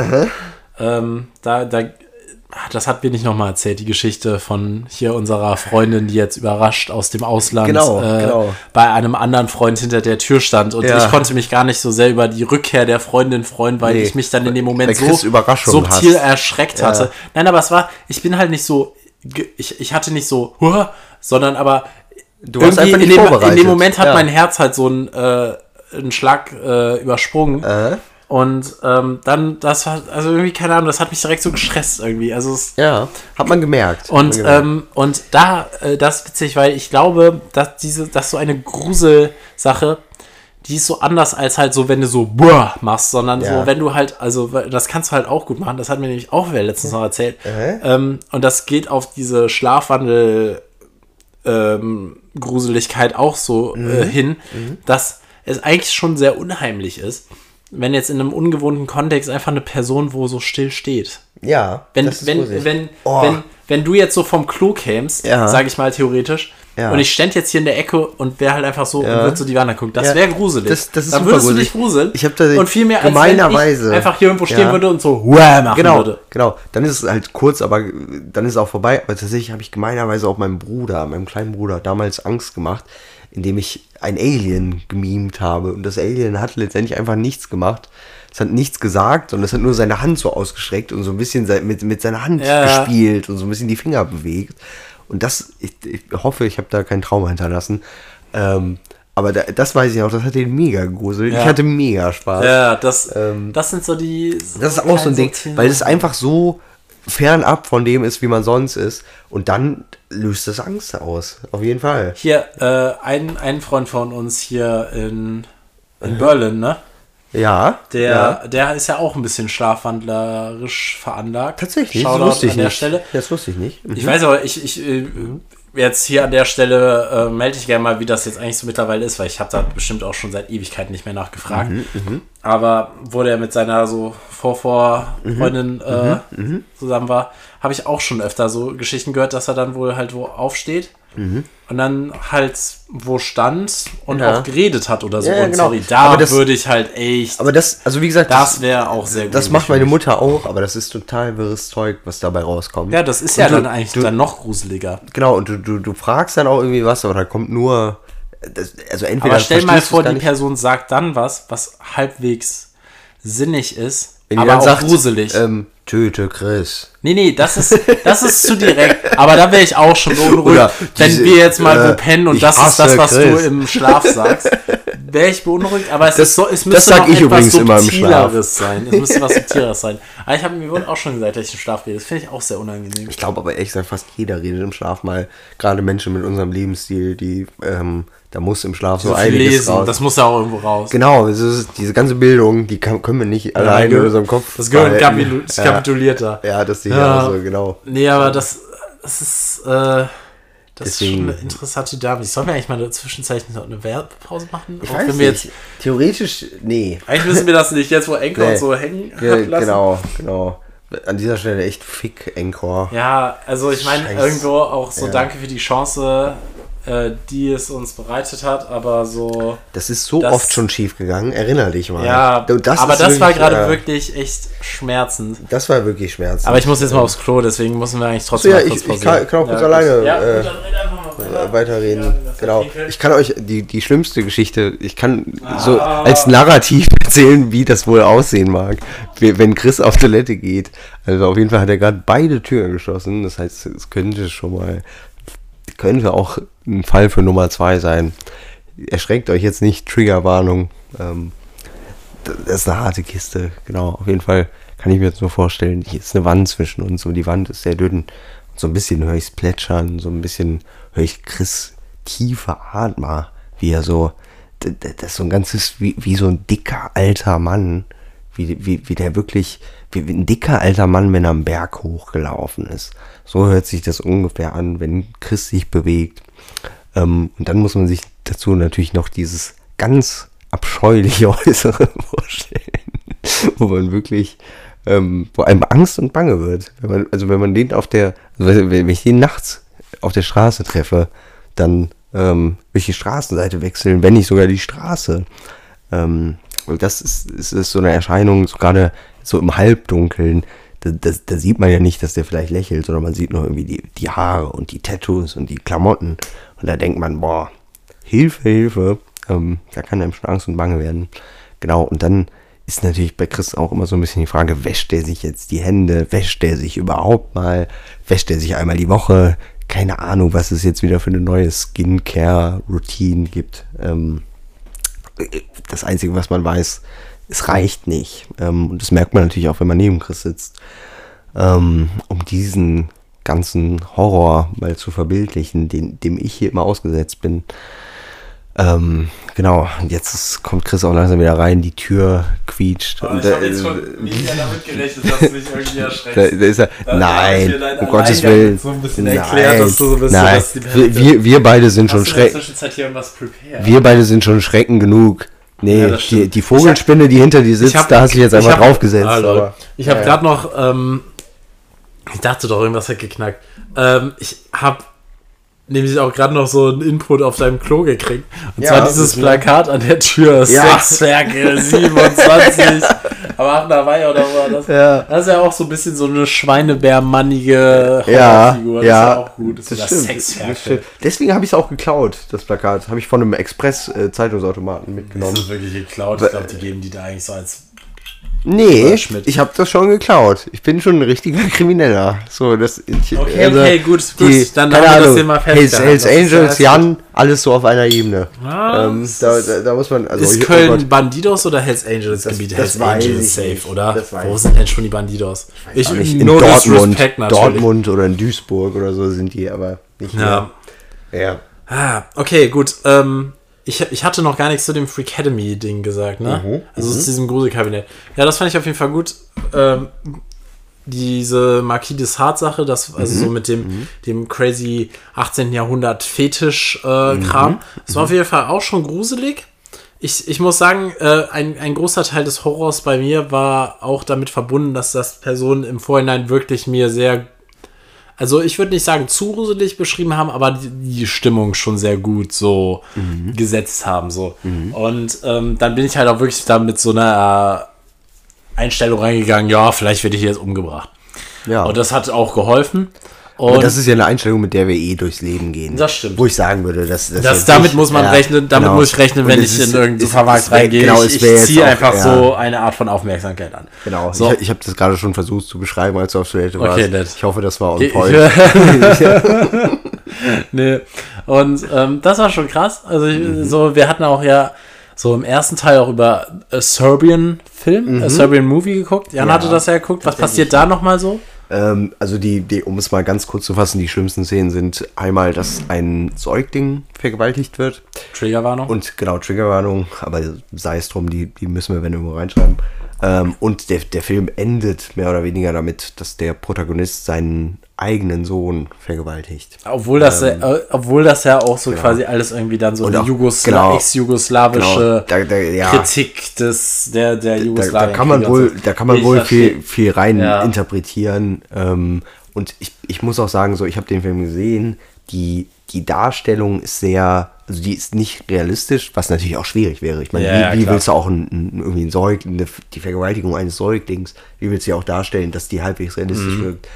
ähm, da, da, das hat mir nicht nochmal erzählt, die Geschichte von hier unserer Freundin, die jetzt überrascht aus dem Ausland Genau, äh, genau. bei einem anderen Freund hinter der Tür stand. Und Ja. ich konnte mich gar nicht so sehr über die Rückkehr der Freundin freuen, weil Nee, ich mich dann in dem Moment so subtil hast. erschreckt Ja. hatte. Nein, aber es war, ich bin halt nicht so, ich, ich hatte nicht so, sondern aber Du irgendwie in, dem, in dem Moment hat Ja. mein Herz halt so einen, äh, einen Schlag äh, übersprungen. Äh? Und ähm, dann, das war, also irgendwie, keine Ahnung, das hat mich direkt so gestresst irgendwie. Also es, Ja, hat man gemerkt. und, man gemerkt. ähm, und da, äh, das ist witzig, weil ich glaube, dass diese, dass so eine Gruselsache, die ist so anders als halt so, wenn du so Buah machst, sondern Ja. so, wenn du halt, also das kannst du halt auch gut machen. Das hat mir nämlich auch wer letztens noch erzählt. Äh? Ähm, und das geht auf diese Schlafwandel ähm, Gruseligkeit auch so Mhm. äh, hin, dass es eigentlich schon sehr unheimlich ist, wenn jetzt in einem ungewohnten Kontext einfach eine Person wo so still steht. ja, Wenn, das ist wenn, gruselig. wenn, Oh. wenn, wenn du jetzt so vom Klo kämst, Ja. sage ich mal theoretisch, Ja. und ich ständ jetzt hier in der Ecke und wäre halt einfach so Ja. und würde so die Wand angucken, das wäre gruselig. Das- das ist Dann würdest du gruselig. dich gruseln. Ich hab da und viel mehr als wenn ich einfach hier irgendwo stehen würde und so Huah machen Genau, würde. genau. Dann ist es halt kurz, aber dann ist es auch vorbei. Aber tatsächlich habe ich gemeinerweise auch meinem Bruder, meinem kleinen Bruder, damals Angst gemacht, indem ich ein Alien gemimt habe. Und das Alien hat letztendlich einfach nichts gemacht. Es hat nichts gesagt und es hat nur seine Hand so ausgestreckt und so ein bisschen mit, mit seiner Hand Ja. gespielt und so ein bisschen die Finger bewegt. Und das, ich, ich hoffe, ich habe da kein Trauma hinterlassen. Ähm, aber da, das weiß ich auch, das hat den mega gegruselt. Ja. Ich hatte mega Spaß. Ja, das, Ähm, das sind so die. Das ist auch so ein Ding, weil es einfach so fernab von dem ist, wie man sonst ist. Und dann löst das Angst aus. Auf jeden Fall. Hier, äh, ein, ein Freund von uns hier in, in Berlin, ne? Ja. Der, ja. der ist ja auch ein bisschen schlafwandlerisch veranlagt. Tatsächlich, Shoutout das wusste ich an der nicht. Stelle. Das wusste ich nicht. Mhm. Ich weiß aber, ich, ich äh, jetzt hier an der Stelle äh, melde ich gerne mal, wie das jetzt eigentlich so mittlerweile ist, weil ich habe da bestimmt auch schon seit Ewigkeiten nicht mehr nachgefragt. Mhm, aber wo der mit seiner so Vorvorfreundin äh, Mhm, zusammen war, habe ich auch schon öfter so Geschichten gehört, dass er dann wohl halt wo aufsteht und dann halt wo stand und Mhm. Ja. auch geredet hat oder so. Ja, ja, und genau. sorry, da das- würde ich halt echt. Aber das, also wie gesagt, das wäre auch sehr gut. das macht meine Mutter auch, aber das ist total wirres Zeug, was dabei rauskommt. Ja, das ist Und ja du- dann eigentlich du, dann noch gruseliger. Genau, und du, du, du fragst dann auch irgendwie was, aber da kommt nur. Das, also entweder Aber stell mal vor, die Person sagt dann was, was halbwegs sinnig ist, wenn aber auch sagt, gruselig. Ähm, töte Chris. nee, nee, das ist, das ist zu direkt. Aber da wäre ich auch schon beunruhigt, Oder wenn diese, wir jetzt mal äh, pennen und das ist das, was du Chris. im Schlaf sagst. Wäre ich beunruhigt, aber es, Das- ist so, es das müsste sag noch ich übrigens immer im Schlaf. Sein. Es müsste was Subtileres sein. Aber ich habe mir auch schon gesagt, dass ich im Schlaf rede. Das finde ich auch sehr unangenehm. Ich glaube aber ehrlich gesagt, fast jeder redet im Schlaf mal. Gerade Menschen mit unserem Lebensstil, die, ähm, da muss im Schlaf so, einiges lesen, raus. das muss ja auch irgendwo raus. genau, ist, diese ganze Bildung, die kann, können wir nicht alleine in unserem Kopf Das Gehirn behalten. kapitul ja, kapituliert da. ja, das sehe ich Ja. auch so, genau. Nee, aber das, das ist, äh, das Deswegen- ist schon eine interessante Dame. Sollen wir eigentlich mal in der Zwischenzeit noch eine Werbepause machen? Ich Auch weiß nicht. Theoretisch, nee. eigentlich müssen wir das nicht jetzt, wo Anchor Nee. so hängen Ja, lassen. genau, genau. An dieser Stelle echt fick, Encore. Ja, also ich meine, irgendwo auch so Ja. danke für die Chance, äh, die es uns bereitet hat, aber so. Das ist so Das- oft schon schief gegangen, erinnere dich mal. Ja, Und aber das war wirklich, gerade ja, wirklich echt schmerzend. Das war wirklich schmerzhaft. Aber ich muss jetzt mal aufs Klo, deswegen müssen wir eigentlich trotzdem ja, mal ich- kurz ich kann- kann auch kurz gut. alleine, Ja, äh, gut, dann red einfach mal weiter. äh, weiterreden. Ja, das genau. Ich kann euch die, die schlimmste Geschichte, ich kann so Ah. als Narrativ erzählen, wie das wohl aussehen mag, wenn Chris auf Toilette geht. Also auf jeden Fall hat er gerade beide Türen geschlossen. Das heißt, es könnte schon mal, könnte auch ein Fall für Nummer zwei sein. Erschreckt euch jetzt nicht, Triggerwarnung. Ähm, das ist eine harte Kiste, genau. Auf jeden Fall kann ich mir jetzt nur vorstellen, hier ist eine Wand zwischen uns und die Wand ist sehr dünn. Und so ein bisschen höre ich plätschern, so ein bisschen höre ich Chris tiefe Atmer, wie er so, das ist so ein ganzes, wie, wie so ein dicker alter Mann, wie, wie, wie der wirklich, wie, ein dicker alter Mann, wenn er am Berg hochgelaufen ist. So hört sich das ungefähr an, wenn Chris sich bewegt. Ähm, und dann muss man sich dazu natürlich noch dieses ganz abscheuliche Äußere vorstellen, wo man wirklich, ähm, wo einem Angst und Bange wird. Wenn man, also wenn man den auf der, also wenn wenn ich den nachts auf der Straße treffe, dann ähm, will ich die Straßenseite wechseln, wenn nicht sogar die Straße. Ähm, und das ist, ist, so eine Erscheinung, so gerade so im Halbdunkeln. Da, da, da sieht man ja nicht, dass der vielleicht lächelt, sondern man sieht nur irgendwie die, die Haare und die Tattoos und die Klamotten. Und da denkt man, boah, Hilfe, Hilfe. Ähm, da kann einem schon Angst und Bange werden. Genau, und dann ist natürlich bei Chris auch immer so ein bisschen die Frage, wäscht er sich jetzt die Hände? Wäscht er sich überhaupt mal? Wäscht er sich einmal die Woche? Keine Ahnung, was es jetzt wieder für eine neue Skincare-Routine gibt. Ähm, das Einzige, was man weiß, es reicht nicht. Ähm, und das merkt man natürlich auch, wenn man neben Chris sitzt. Ähm, um diesen ganzen Horror mal zu verbildlichen, den, dem ich hier immer ausgesetzt bin. Ähm, genau, und jetzt ist, kommt Chris auch langsam wieder rein, die Tür quietscht. Und, ich habe jetzt schon mehr damit gerechnet, dass du mich irgendwie erschreckst. da, ist er, Da- nein, um Gottes Willen. so ein bisschen nein, erklärt, dass du so bist, so nein. die wir, wir, beide sind schon Hast du in der schreck. Zwischenzeit hier irgendwas prepared? Wir beide sind schon Schrecken genug. Nee, Ja, die, die Vogelspinne, die hinter dir sitzt, hab- da hast du dich jetzt einfach hab- draufgesetzt. Ah, aber, ich habe Ja, gerade noch, ähm, ich dachte doch, irgendwas hat geknackt. Ähm, ich habe nämlich auch gerade noch so einen Input auf deinem Klo gekriegt. Und Ja, zwar dieses das- Plakat an der Tür, Ja. Sexwerke 27. Aber ach, da war ja oder war das? Ja. Das ist ja auch so ein bisschen so eine schweinebärmannige ja, Horrorfigur. Das ja, ist ja auch gut. Das, das ist stimmt, das das Sexwerke. stimmt. Deswegen habe ich es auch geklaut, das Plakat. Habe ich von einem Express-Zeitungsautomaten Das mitgenommen. ist wirklich geklaut. Ich glaube, die geben die da eigentlich so als. Nee, ich habe das schon geklaut. Ich bin schon ein richtiger Krimineller. So, das, ich, Okay, okay, gut, gut. Dann keine haben wir das hier mal Hells. Hells Angels, Jan, alles so auf einer Ebene. Ah, ähm, da, ist- da, da muss man, also ist oh Köln Gott, Bandidos oder Hells Angels Das- Gebiet? das Hells Angels ich safe, nicht. oder? Wo ich sind denn schon die Bandidos? Ich, nicht, in no Dortmund. Dortmund oder in Duisburg oder so sind die, aber nicht Ja. mehr. Ja. Ah, okay, gut. Ähm, ich, ich hatte noch gar nichts zu dem Freakademy-Ding gesagt, ne? Mhm, Also zu diesem Gruselkabinett. Ja, das fand ich auf jeden Fall gut. Ähm, diese Marquis de Sade-Sache, das, also Mhm, so mit dem, dem crazy 18. Jahrhundert Fetisch-Kram, Mhm, äh, das war auf jeden Fall auch schon gruselig. Ich, ich muss sagen, äh, ein, ein großer Teil des Horrors bei mir war auch damit verbunden, dass das Personen im Vorhinein wirklich mir sehr also ich würde nicht sagen zu gruselig beschrieben haben, aber die, die Stimmung schon sehr gut so gesetzt haben. So. Und ähm, dann bin ich halt auch wirklich da mit so einer Einstellung reingegangen, ja, vielleicht werde ich jetzt umgebracht. ja. Und das hat auch geholfen. Aber Und das ist ja eine Einstellung, mit der wir eh durchs Leben gehen. Das stimmt. Wo ich sagen würde, dass das, das, damit nicht- muss man ja, rechnen, damit genau. muss ich rechnen, wenn ich ist- in irgendeinen wär- reingehe. Genau, ich ich ziehe einfach ja. so eine Art von Aufmerksamkeit an. Genau, So. ich, ich habe das gerade schon versucht zu beschreiben, als du auf Toilette warst. Okay, nett. Ich hoffe, das war on point. nee. Und ähm, das war schon krass. Also ich, Mhm. so, wir hatten auch ja so im ersten Teil auch über a Serbian Film, a Serbian Movie geguckt. Jan Mhm. Ja, hatte das ja geguckt. Was passiert da nochmal so? Ähm, also die, die, um es mal ganz kurz zu fassen, die schlimmsten Szenen sind einmal, dass ein Säugling vergewaltigt wird. Triggerwarnung. Und genau, Triggerwarnung, aber sei es drum, die, die müssen wir wenn irgendwo reinschreiben. Ähm, und der, der Film endet mehr oder weniger damit, dass der Protagonist seinen eigenen Sohn vergewaltigt. obwohl das, ja- äh, obwohl das ja auch so quasi alles irgendwie dann so auch- Jugosla genau. ex-jugoslawische Genau, da- da- ja. Kritik des der der Da, Jugoslawien. da kann man wohl, da kann man wohl verstehe. viel, viel rein Ja. interpretieren. Ähm, und ich, ich muss auch sagen, so, ich habe den Film gesehen, die, die Darstellung ist sehr, also die ist nicht realistisch, was natürlich auch schwierig wäre. Ich meine, Ja, ja, wie, wie willst du auch ein, ein, irgendwie ein Säugling, eine, die Vergewaltigung eines Säuglings, wie willst du die auch darstellen, dass die halbwegs realistisch Mhm. wirkt?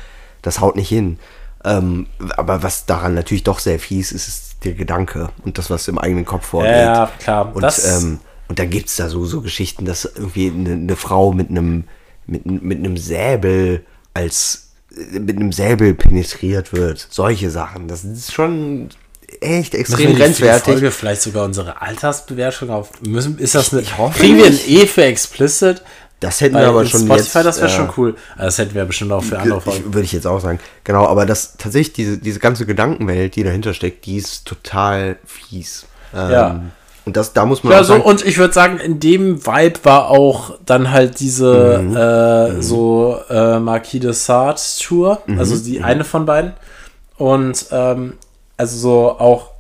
Das haut nicht hin. Ähm, aber was daran natürlich doch sehr fies ist, ist der Gedanke und das, was im eigenen Kopf vorgeht. Ja, klar. Und, ähm, und dann gibt es da so, so Geschichten, dass irgendwie eine, eine Frau mit einem mit, mit einem Säbel als mit einem Säbel penetriert wird. Solche Sachen. Das ist schon echt Müssen wir extrem die grenzwertig. Folge vielleicht sogar unsere Altersbewertung auf. Müssen, ist das eine, Ich hoffe kriegen wir ein nicht. E für explicit? Das hätten Bei wir aber schon Spotify, jetzt. das wäre äh, schon cool. Also Das hätten wir bestimmt auch für andere Folgen. würde ich jetzt auch sagen. Genau, aber das tatsächlich diese, diese ganze Gedankenwelt, die dahinter steckt, die ist total fies. Ähm, Ja. Und das, da muss man Ja, so, sagen, und ich würde sagen, in dem Vibe war auch dann halt diese Mhm. äh, so äh, Marquis de Sade Tour, Mhm. also die eine von beiden. Und ähm, also so auch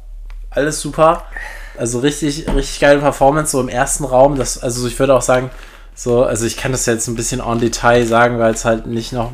alles super. Also richtig, richtig geile Performance so im ersten Raum. Das, also ich würde auch sagen, so, also ich kann das jetzt ein bisschen en Detail sagen, weil es halt nicht noch,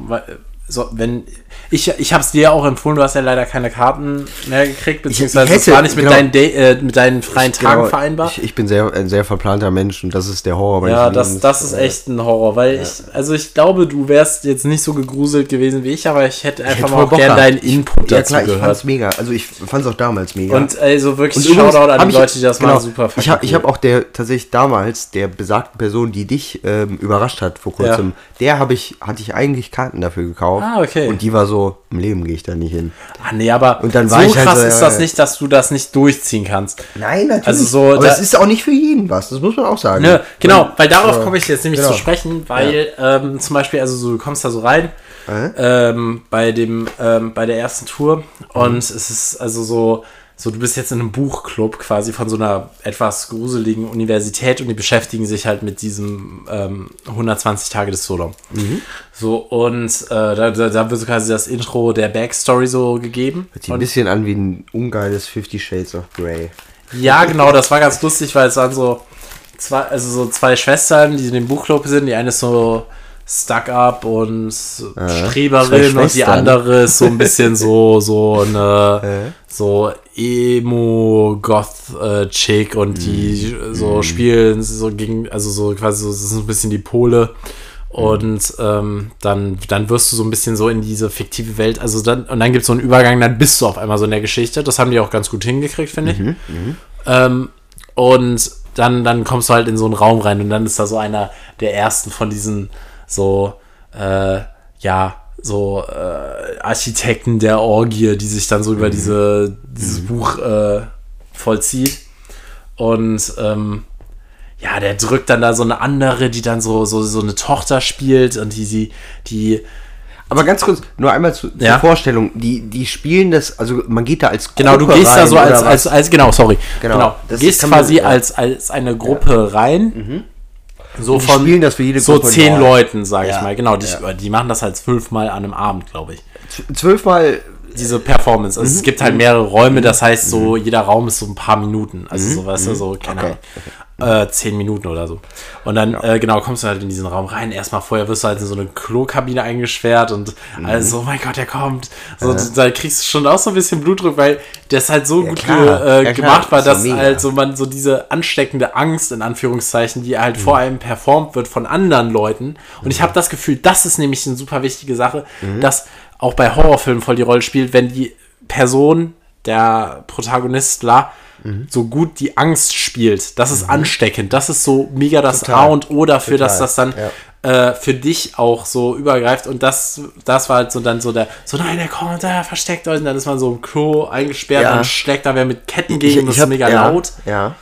so, wenn ich, ich habe es dir auch empfohlen, du hast ja leider keine Karten mehr gekriegt, beziehungsweise ich es hätte- war nicht mit, genau. deinen, Day, äh, mit deinen freien Tagen Genau, vereinbar. Ich, ich bin sehr, ein sehr verplanter Mensch und das ist der Horror. ja, ich das, das ist äh, echt ein Horror, weil ich, also ich glaube, du wärst jetzt nicht so gegruselt gewesen wie ich, aber ich hätte Ich einfach hätte mal gerne deinen Input Ich- Ja dazu klar, ich gehört. fand's mega. Also ich fand's auch damals mega. Und also wirklich Und Shoutout an die ich- Leute, die das genau, mal super Ich habe ich cool. hab auch der tatsächlich damals der besagten Person, die dich ähm, überrascht hat vor kurzem, der habe ich hatte ich eigentlich Karten dafür gekauft. Ah, okay. Und die war so im Leben gehe ich da nicht hin. Ah, nee, aber Und dann so war ich halt krass so, ist ja, das ja. nicht, dass du das nicht durchziehen kannst. Nein, natürlich. Also so, aber da- es ist auch nicht für jeden was. Das muss man auch sagen. Ne, genau, weil darauf ja, komme ich jetzt nämlich genau. zu sprechen, weil ähm, zum Beispiel, also so, du kommst da so rein ähm, bei dem, ähm, bei der ersten Tour und es ist also so, so du bist jetzt in einem Buchclub quasi von so einer etwas gruseligen Universität und die beschäftigen sich halt mit diesem ähm, 120 Tage des Sodom. So und äh, da, da, da wird so quasi das Intro der Backstory so gegeben. Hört sich ein bisschen an wie ein ungeiles Fifty Shades of Grey. ja, genau, das war ganz lustig, weil es waren so zwei, also so zwei Schwestern, die in dem Buchclub sind. Die eine ist so stuck up und zwei Streberin und die andere ist so ein bisschen so so eine so emo goth äh, und die so spielen so gegen also so quasi so das ist ein bisschen die Pole. Und ähm, dann, dann wirst du so ein bisschen so in diese fiktive Welt, also dann, und dann gibt es so einen Übergang, dann bist du auf einmal so in der Geschichte. Das haben die auch ganz gut hingekriegt, finde ich. Ähm, und dann, dann kommst du halt in so einen Raum rein und dann ist da so einer der ersten von diesen so, äh, ja, so äh, Architekten der Orgie, die sich dann so über diese, dieses Buch äh, vollzieht. Und ähm, ja, der drückt dann da so eine andere, die dann so, so, so eine Tochter spielt und die, die, die Aber ganz kurz, nur einmal zu, Ja. zur Vorstellung. Die, die spielen das, also man geht da als Genau, du Gruppe gehst da rein, so oder als, was? als, als, genau, sorry. Genau. Genau. Du gehst quasi ja. Mhm. als, als eine Gruppe rein. So von spielen das für jede so Gruppe zehn. Leuten, sage ich Ja, mal. Genau, die, ja. die machen das halt zwölfmal an einem Abend, glaube ich. Zwölfmal, Diese Performance. Also es gibt halt mehrere Räume, das heißt so, jeder Raum ist so ein paar Minuten. Also so, weißt du, so, keine Okay. Ahnung. Äh, zehn Minuten oder so. Und dann, äh, genau, kommst du halt in diesen Raum rein. Erstmal vorher wirst du halt in so eine Klokabine eingesperrt und alles so, oh mein Gott, der kommt. So, Da kriegst du schon auch so ein bisschen Blutdruck, weil das halt so gut klar. ge, äh, Ja, gemacht war, dass mega. halt so man so diese ansteckende Angst, in Anführungszeichen, die halt vor allem performt wird von anderen Leuten. Und ich habe das Gefühl, das ist nämlich eine super wichtige Sache, dass auch bei Horrorfilmen voll die Rolle spielt, wenn die Person, der Protagonist, La, so gut die Angst spielt. Das ist ansteckend. Das ist so mega das Total. A und O dafür, dass Total. das dann äh, für dich auch so übergreift. Und das, das war halt so dann so der, so nein, der kommt, da versteckt euch. Und dann ist man so im Klo eingesperrt Ja. und schlägt da wer mit Ketten gegen. das ist hab- mega ja, laut. Ja.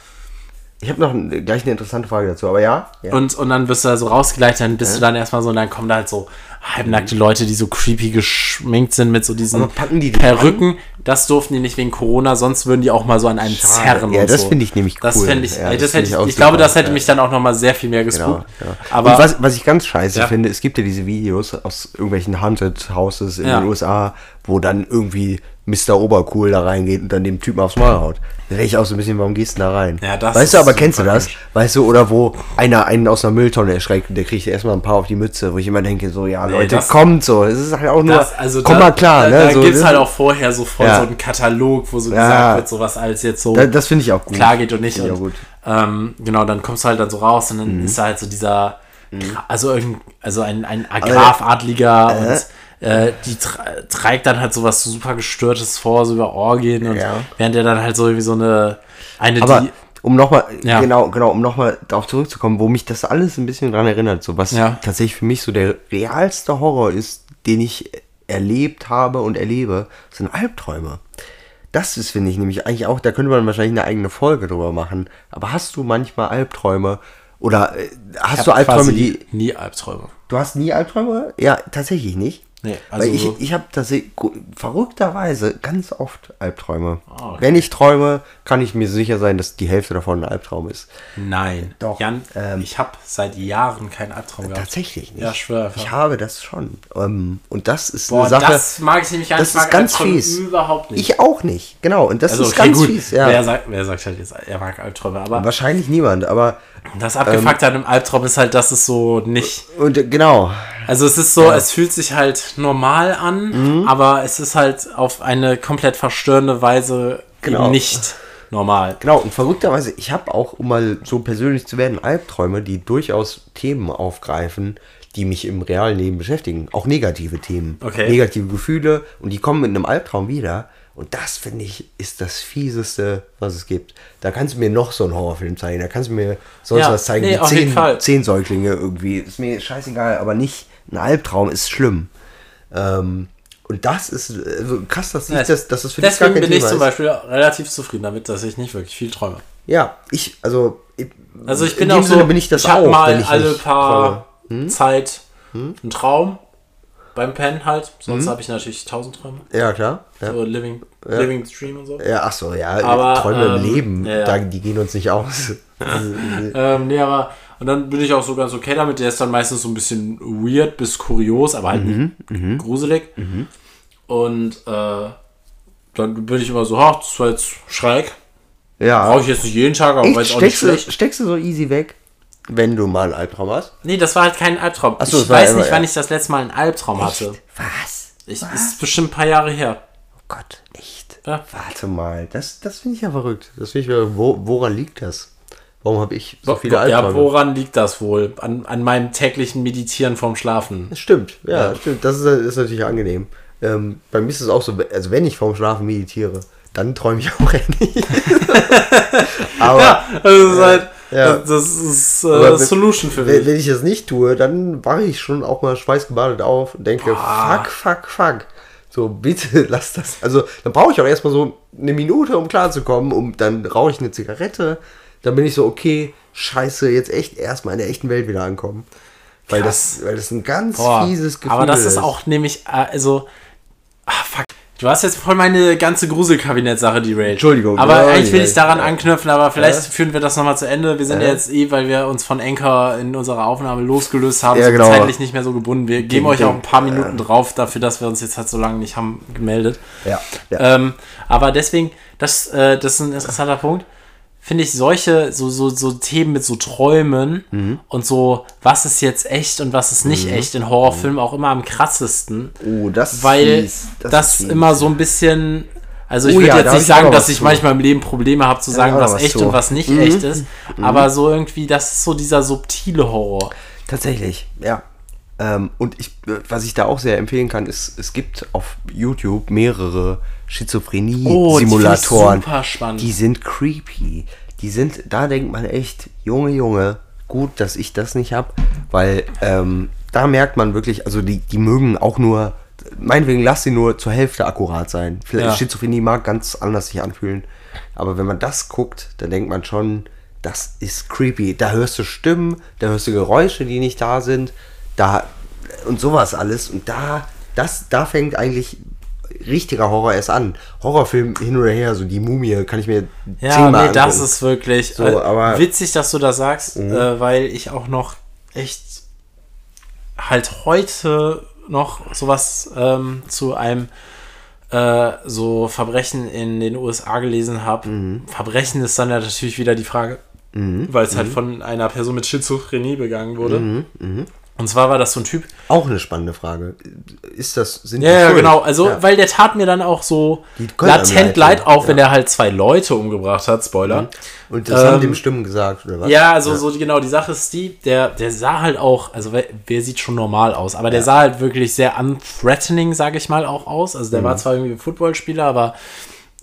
Ich habe noch gleich eine interessante Frage dazu, aber ja. ja. Und, und dann wirst du da so rausgeleitet, dann bist du dann erstmal so, und dann kommen da halt so halbnackte Leute, die so creepy geschminkt sind mit so diesen Aber packen die die Perücken. Das durften die nicht wegen Corona, sonst würden die auch mal so an einen zerren. Ja, und das so. finde ich nämlich Das cool. fände ich, Ja, ey, das das finde hätte ich ich, ich glaube, das hätte ja. mich dann auch nochmal sehr viel mehr Genau, gespuckt. ja. Aber und was, was ich ganz scheiße Ja. finde, es gibt ja diese Videos aus irgendwelchen Haunted Houses in Ja. den USA, wo dann irgendwie Mr. Obercool da reingeht und dann dem Typen aufs Maul haut. Da denke ich auch so ein bisschen, warum gehst du da rein? Ja, das weißt du, aber kennst du das? Weißt du, oder wo einer einen aus einer Mülltonne erschreckt und der kriegt erstmal ein paar auf die Mütze, wo ich immer denke, so, ja, Leute, das- kommt so. Es ist halt auch nur, das, also komm da, mal klar, da, ne? Da so, gibt es halt auch vorher so voll Ja. so einen Katalog, wo so Ja. gesagt wird, so was alles jetzt so Da- das finde ich auch gut. klar geht und nicht. Und, auch gut. Ähm, genau, dann kommst du halt dann so raus und dann Mhm. ist da halt so dieser, also, irgend, also ein, ein Agrafadliger und äh, die tra- trägt dann halt so was super gestörtes vor, so über Orgien und Ja. während er dann halt so irgendwie so eine, eine, Aber die, um nochmal, Ja. genau, genau, um nochmal darauf zurückzukommen, wo mich das alles ein bisschen dran erinnert, so was Ja. tatsächlich für mich so der realste Horror ist, den ich erlebt habe und erlebe, sind Albträume. Das ist, finde ich, nämlich eigentlich auch, da könnte man wahrscheinlich eine eigene Folge drüber machen. Aber hast du manchmal Albträume? Oder äh, hast du Albträume, die. nie Albträume. Du hast nie Albträume? Ja, tatsächlich nicht. Nee, also Weil ich, ich habe tatsächlich verrückterweise ganz oft Albträume. Ah, okay. Wenn ich träume, kann ich mir sicher sein, dass die Hälfte davon ein Albtraum ist. Nein. Doch, Jan, ähm, ich habe seit Jahren keinen Albtraum gehabt. Tatsächlich nicht. Ja, schwör. Ich habe das schon. Ähm, und das ist Boah, eine Sache. das mag ich nämlich gar das nicht. Ich ist mag ganz Albträume fies. Überhaupt nicht. ich auch nicht. Genau. Und das also, ist okay, ganz gut. fies. Ja. Wer, sagt, wer sagt halt jetzt, er mag Albträume? Aber Wahrscheinlich niemand. Aber das Abgefuckte an einem Albtraum ist halt, dass es so nicht. und genau. Also es ist so, es fühlt sich halt normal an, aber es ist halt auf eine komplett verstörende Weise Genau. nicht normal. Genau, und verrückterweise, ich habe auch, um mal so persönlich zu werden, Albträume, die durchaus Themen aufgreifen, die mich im realen Leben beschäftigen. Auch negative Themen. Okay. Negative Gefühle und die kommen mit einem Albtraum wieder. Und das, finde ich, ist das Fieseste, was es gibt. Da kannst du mir noch so einen Horrorfilm zeigen. Da kannst du mir sonst Ja, was zeigen nee, wie zehn, zehn Säuglinge irgendwie. Ist mir scheißegal, aber nicht ein Albtraum ist schlimm. Ähm, und das ist also krass, dass, ich Ja, das, dass das für dich gar Deswegen kein bin ich Thema zum ist. Beispiel relativ zufrieden damit, dass ich nicht wirklich viel träume. Ja, ich, also. Ich, Also ich bin auch so, Sinne bin ich das hab auch, mal ich alle paar träume. Zeit einen Traum beim Pennen halt. Sonst habe ich natürlich tausend Träume. Ja, klar. Ja, So Living, Living Stream und so. ja ach so, ja. Aber, Träume im ähm, Leben, ja, ja. Da, die gehen uns nicht aus. Ähm, nee, aber und dann bin ich auch so ganz okay damit. Der ist dann meistens so ein bisschen weird bis kurios, aber halt Mhm, nicht gruselig. Und äh, dann bin ich immer so, ha, das war jetzt schräg. ja. Brauche ich jetzt nicht jeden Tag, aber Echt, jetzt auch nicht schlecht. steckst du so easy weg, wenn du mal einen Albtraum hast? Nee, das war halt kein Albtraum. Ach so, ich es weiß immer- nicht, wann ja. ich das letzte Mal einen Albtraum hatte. Was? Ich, ist bestimmt ein paar Jahre her. Oh Gott, echt? Ja. Warte mal, das, das finde ich ja verrückt. Das finde ich, ja- wo, woran liegt das? Warum habe ich so viele ja, Albträume? woran liegt das wohl? An, an meinem täglichen Meditieren vorm Schlafen. Das stimmt, ja, stimmt. Das ist, ist natürlich angenehm. Ähm, bei mir ist es auch so, also wenn ich vorm Schlafen meditiere, dann träume ich auch ähnlich. Aber Ja, das ist halt, ja. das, das ist äh, wenn- Solution für mich. wenn ich das nicht tue, dann wache ich schon auch mal schweißgebadet auf und denke, fuck, fuck, fuck. So, bitte lass das. Also, dann brauche ich auch erstmal so eine Minute, um klarzukommen. Um, dann rauche ich eine Zigarette. Dann bin ich so, okay, scheiße, jetzt echt erstmal in der echten Welt wieder ankommen. Weil, Krass. das, weil das ein ganz Boah, fieses Gefühl aber das ist auch nämlich, äh, also, ah, fuck. Du hast jetzt voll meine ganze Gruselkabinett-Sache derailed. Entschuldigung, Aber ja, eigentlich will ich direkt, daran ja. anknüpfen, aber vielleicht Ja. führen wir das nochmal zu Ende. Wir sind Ja. ja. jetzt eh, weil wir uns von Anchor in unserer Aufnahme losgelöst haben, Ja, so genau. zeitlich nicht mehr so gebunden. Wir geben euch auch ein paar ja. Minuten drauf dafür, dass wir uns jetzt halt so lange nicht haben gemeldet. Ja, ja. Ähm, aber deswegen, das, äh, das ist ein interessanter Punkt. Finde ich solche, so, so, so Themen mit so Träumen Mhm. und so, was ist jetzt echt und was ist nicht echt in Horrorfilmen auch immer am krassesten. Oh, das ist Weil fies. das, ist fies. immer so ein bisschen. Also ich Oh würde ja, jetzt nicht ich sagen, dass ich zu. manchmal im Leben Probleme habe zu sagen, auch was was echt zu. Mhm. und was nicht echt ist. Aber so irgendwie, das ist so dieser subtile Horror. Tatsächlich, ja. Ähm, und ich, äh, was ich da auch sehr empfehlen kann, ist, es gibt auf YouTube mehrere Schizophrenie-Simulatoren. Oh, die. Die sind creepy. Die sind, da denkt man echt, Junge, Junge, gut, dass ich das nicht habe, weil ähm, da merkt man wirklich, also die, die mögen auch nur, meinetwegen lass sie nur zur Hälfte akkurat sein. Vielleicht Ja. Schizophrenie mag ganz anders sich anfühlen. Aber wenn man das guckt, dann denkt man schon, das ist creepy. Da hörst du Stimmen, da hörst du Geräusche, die nicht da sind, da und sowas alles. Und da, das, da fängt eigentlich richtiger Horror erst an. Horrorfilm hin oder her, so die Mumie, kann ich mir Ja, zehnmal nee, das ist wirklich So, äh, aber- Mhm. witzig, dass du das sagst, äh, weil ich auch noch echt halt heute noch sowas ähm, zu einem äh, so Verbrechen in den USA gelesen habe. Mhm. Verbrechen ist dann ja natürlich wieder die Frage, weil es halt von einer Person mit Schizophrenie begangen wurde. Mhm. Und zwar war das so ein Typ, Auch eine spannende Frage. Ist das, sind ja, ja, genau. Also, Ja. weil der tat mir dann auch so latent leid tun, auf, wenn ja. er halt zwei Leute umgebracht hat. Spoiler. Und das haben Ähm, dem Stimmen gesagt, oder was? Ja, also so genau, die Sache ist die, der, der sah halt auch, also wer, wer sieht schon normal aus, aber der sah halt wirklich sehr unthreatening, sage ich mal, auch aus. Also Mhm. der war zwar irgendwie ein Footballspieler, aber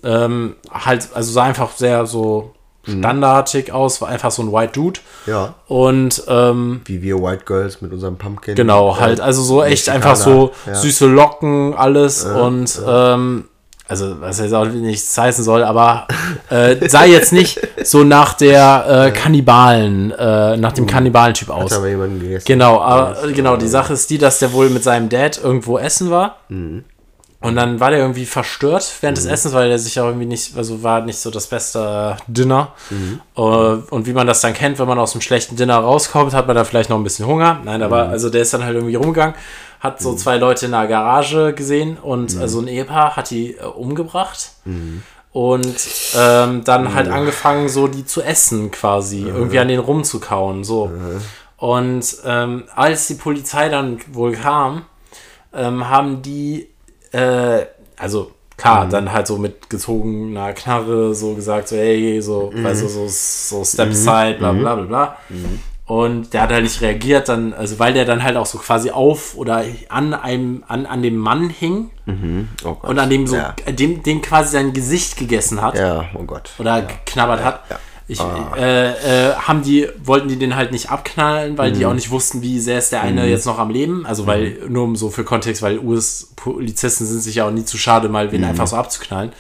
ähm, halt, also sah einfach sehr so Mhm. standardig aus, war einfach so ein White Dude. Ja. Und ähm, Wie wir White Girls mit unserem Pumpkin. Genau, äh, halt, also so echt Mexikaner. einfach so Ja. süße Locken, alles und ähm, also was jetzt auch nichts heißen soll, aber äh, sah jetzt nicht so nach der äh, Kannibalen, äh, nach dem Kannibalentyp aus. Hat aber jemanden gegessen. Genau, aber, äh, genau, die Sache ist die, dass der wohl mit seinem Dad irgendwo essen war. Und dann war der irgendwie verstört während des Essens, weil er sich ja irgendwie nicht, also war nicht so das beste Dinner. Äh, und wie man das dann kennt, wenn man aus einem schlechten Dinner rauskommt, hat man da vielleicht noch ein bisschen Hunger. Nein, aber also der ist dann halt irgendwie rumgegangen, hat so zwei Leute in der Garage gesehen und äh, so ein Ehepaar hat die äh, umgebracht. Und ähm, dann halt angefangen, so die zu essen quasi, irgendwie an den rumzukauen, so. Und ähm, als die Polizei dann wohl kam, ähm, haben die, äh, also klar, Mhm. dann halt so mit gezogener Knarre so gesagt, so, hey, so, Mhm. weißt du, so, so Step aside, bla bla bla bla. Und der hat halt nicht reagiert, dann, also weil der dann halt auch so quasi auf oder an einem, an, an dem Mann hing Oh Gott. und an dem so, Ja, dem, dem quasi sein Gesicht gegessen hat ja oh Gott. oder geknabbert hat. ja. Ah. Ich, äh, äh, haben die, wollten die den halt nicht abknallen, weil Mhm. die auch nicht wussten, wie sehr ist der eine jetzt noch am Leben. Also weil, nur um so für Kontext, weil US-Polizisten sind sich ja auch nie zu schade, mal Mhm. wen einfach so abzuknallen.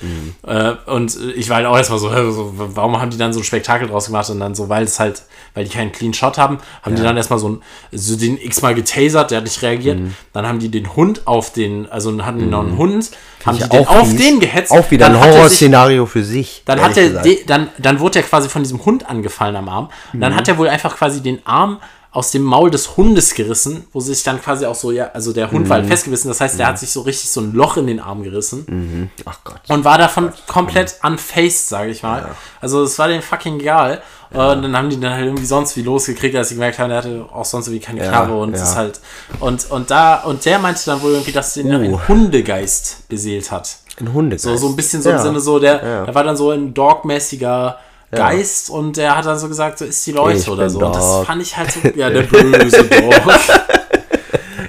Äh, und ich war halt auch erstmal so, so, warum haben die dann so ein Spektakel draus gemacht? Und dann so, weil es halt, weil die keinen Clean Shot haben, haben die dann erstmal so, ein, so den x-mal getasert, der hat nicht reagiert. Mhm. Dann haben die den Hund auf den, also hatten die noch einen Hund, haben die den auf den gehetzt. Auch wieder Dann ein Horrorszenario für sich. dann hat er, de, dann, dann wurde er quasi von diesem Hund angefallen am Arm. Und dann hat er wohl einfach quasi den Arm aus dem Maul des Hundes gerissen, wo sich dann quasi auch so, ja, also der Hund war halt festgebissen, das heißt, der hat sich so richtig so ein Loch in den Arm gerissen Ach Gott. und war davon komplett unfaced, sage ich mal. Also es war denen fucking egal. Und dann haben die dann halt irgendwie sonst wie losgekriegt, als sie gemerkt haben, der hatte auch sonst irgendwie keine Knarre und ja. es ist halt und und da und der meinte dann wohl irgendwie, dass den Uh. ein Hundegeist beseelt hat. Ein Hunde. So, so ein bisschen so ja. im Sinne so, der, Ja. der war dann so ein dogmäßiger Geist und der hat dann so gesagt, so ist die Leute Ich oder so. Und das Dog. fand ich halt so, ja, der böse Dog.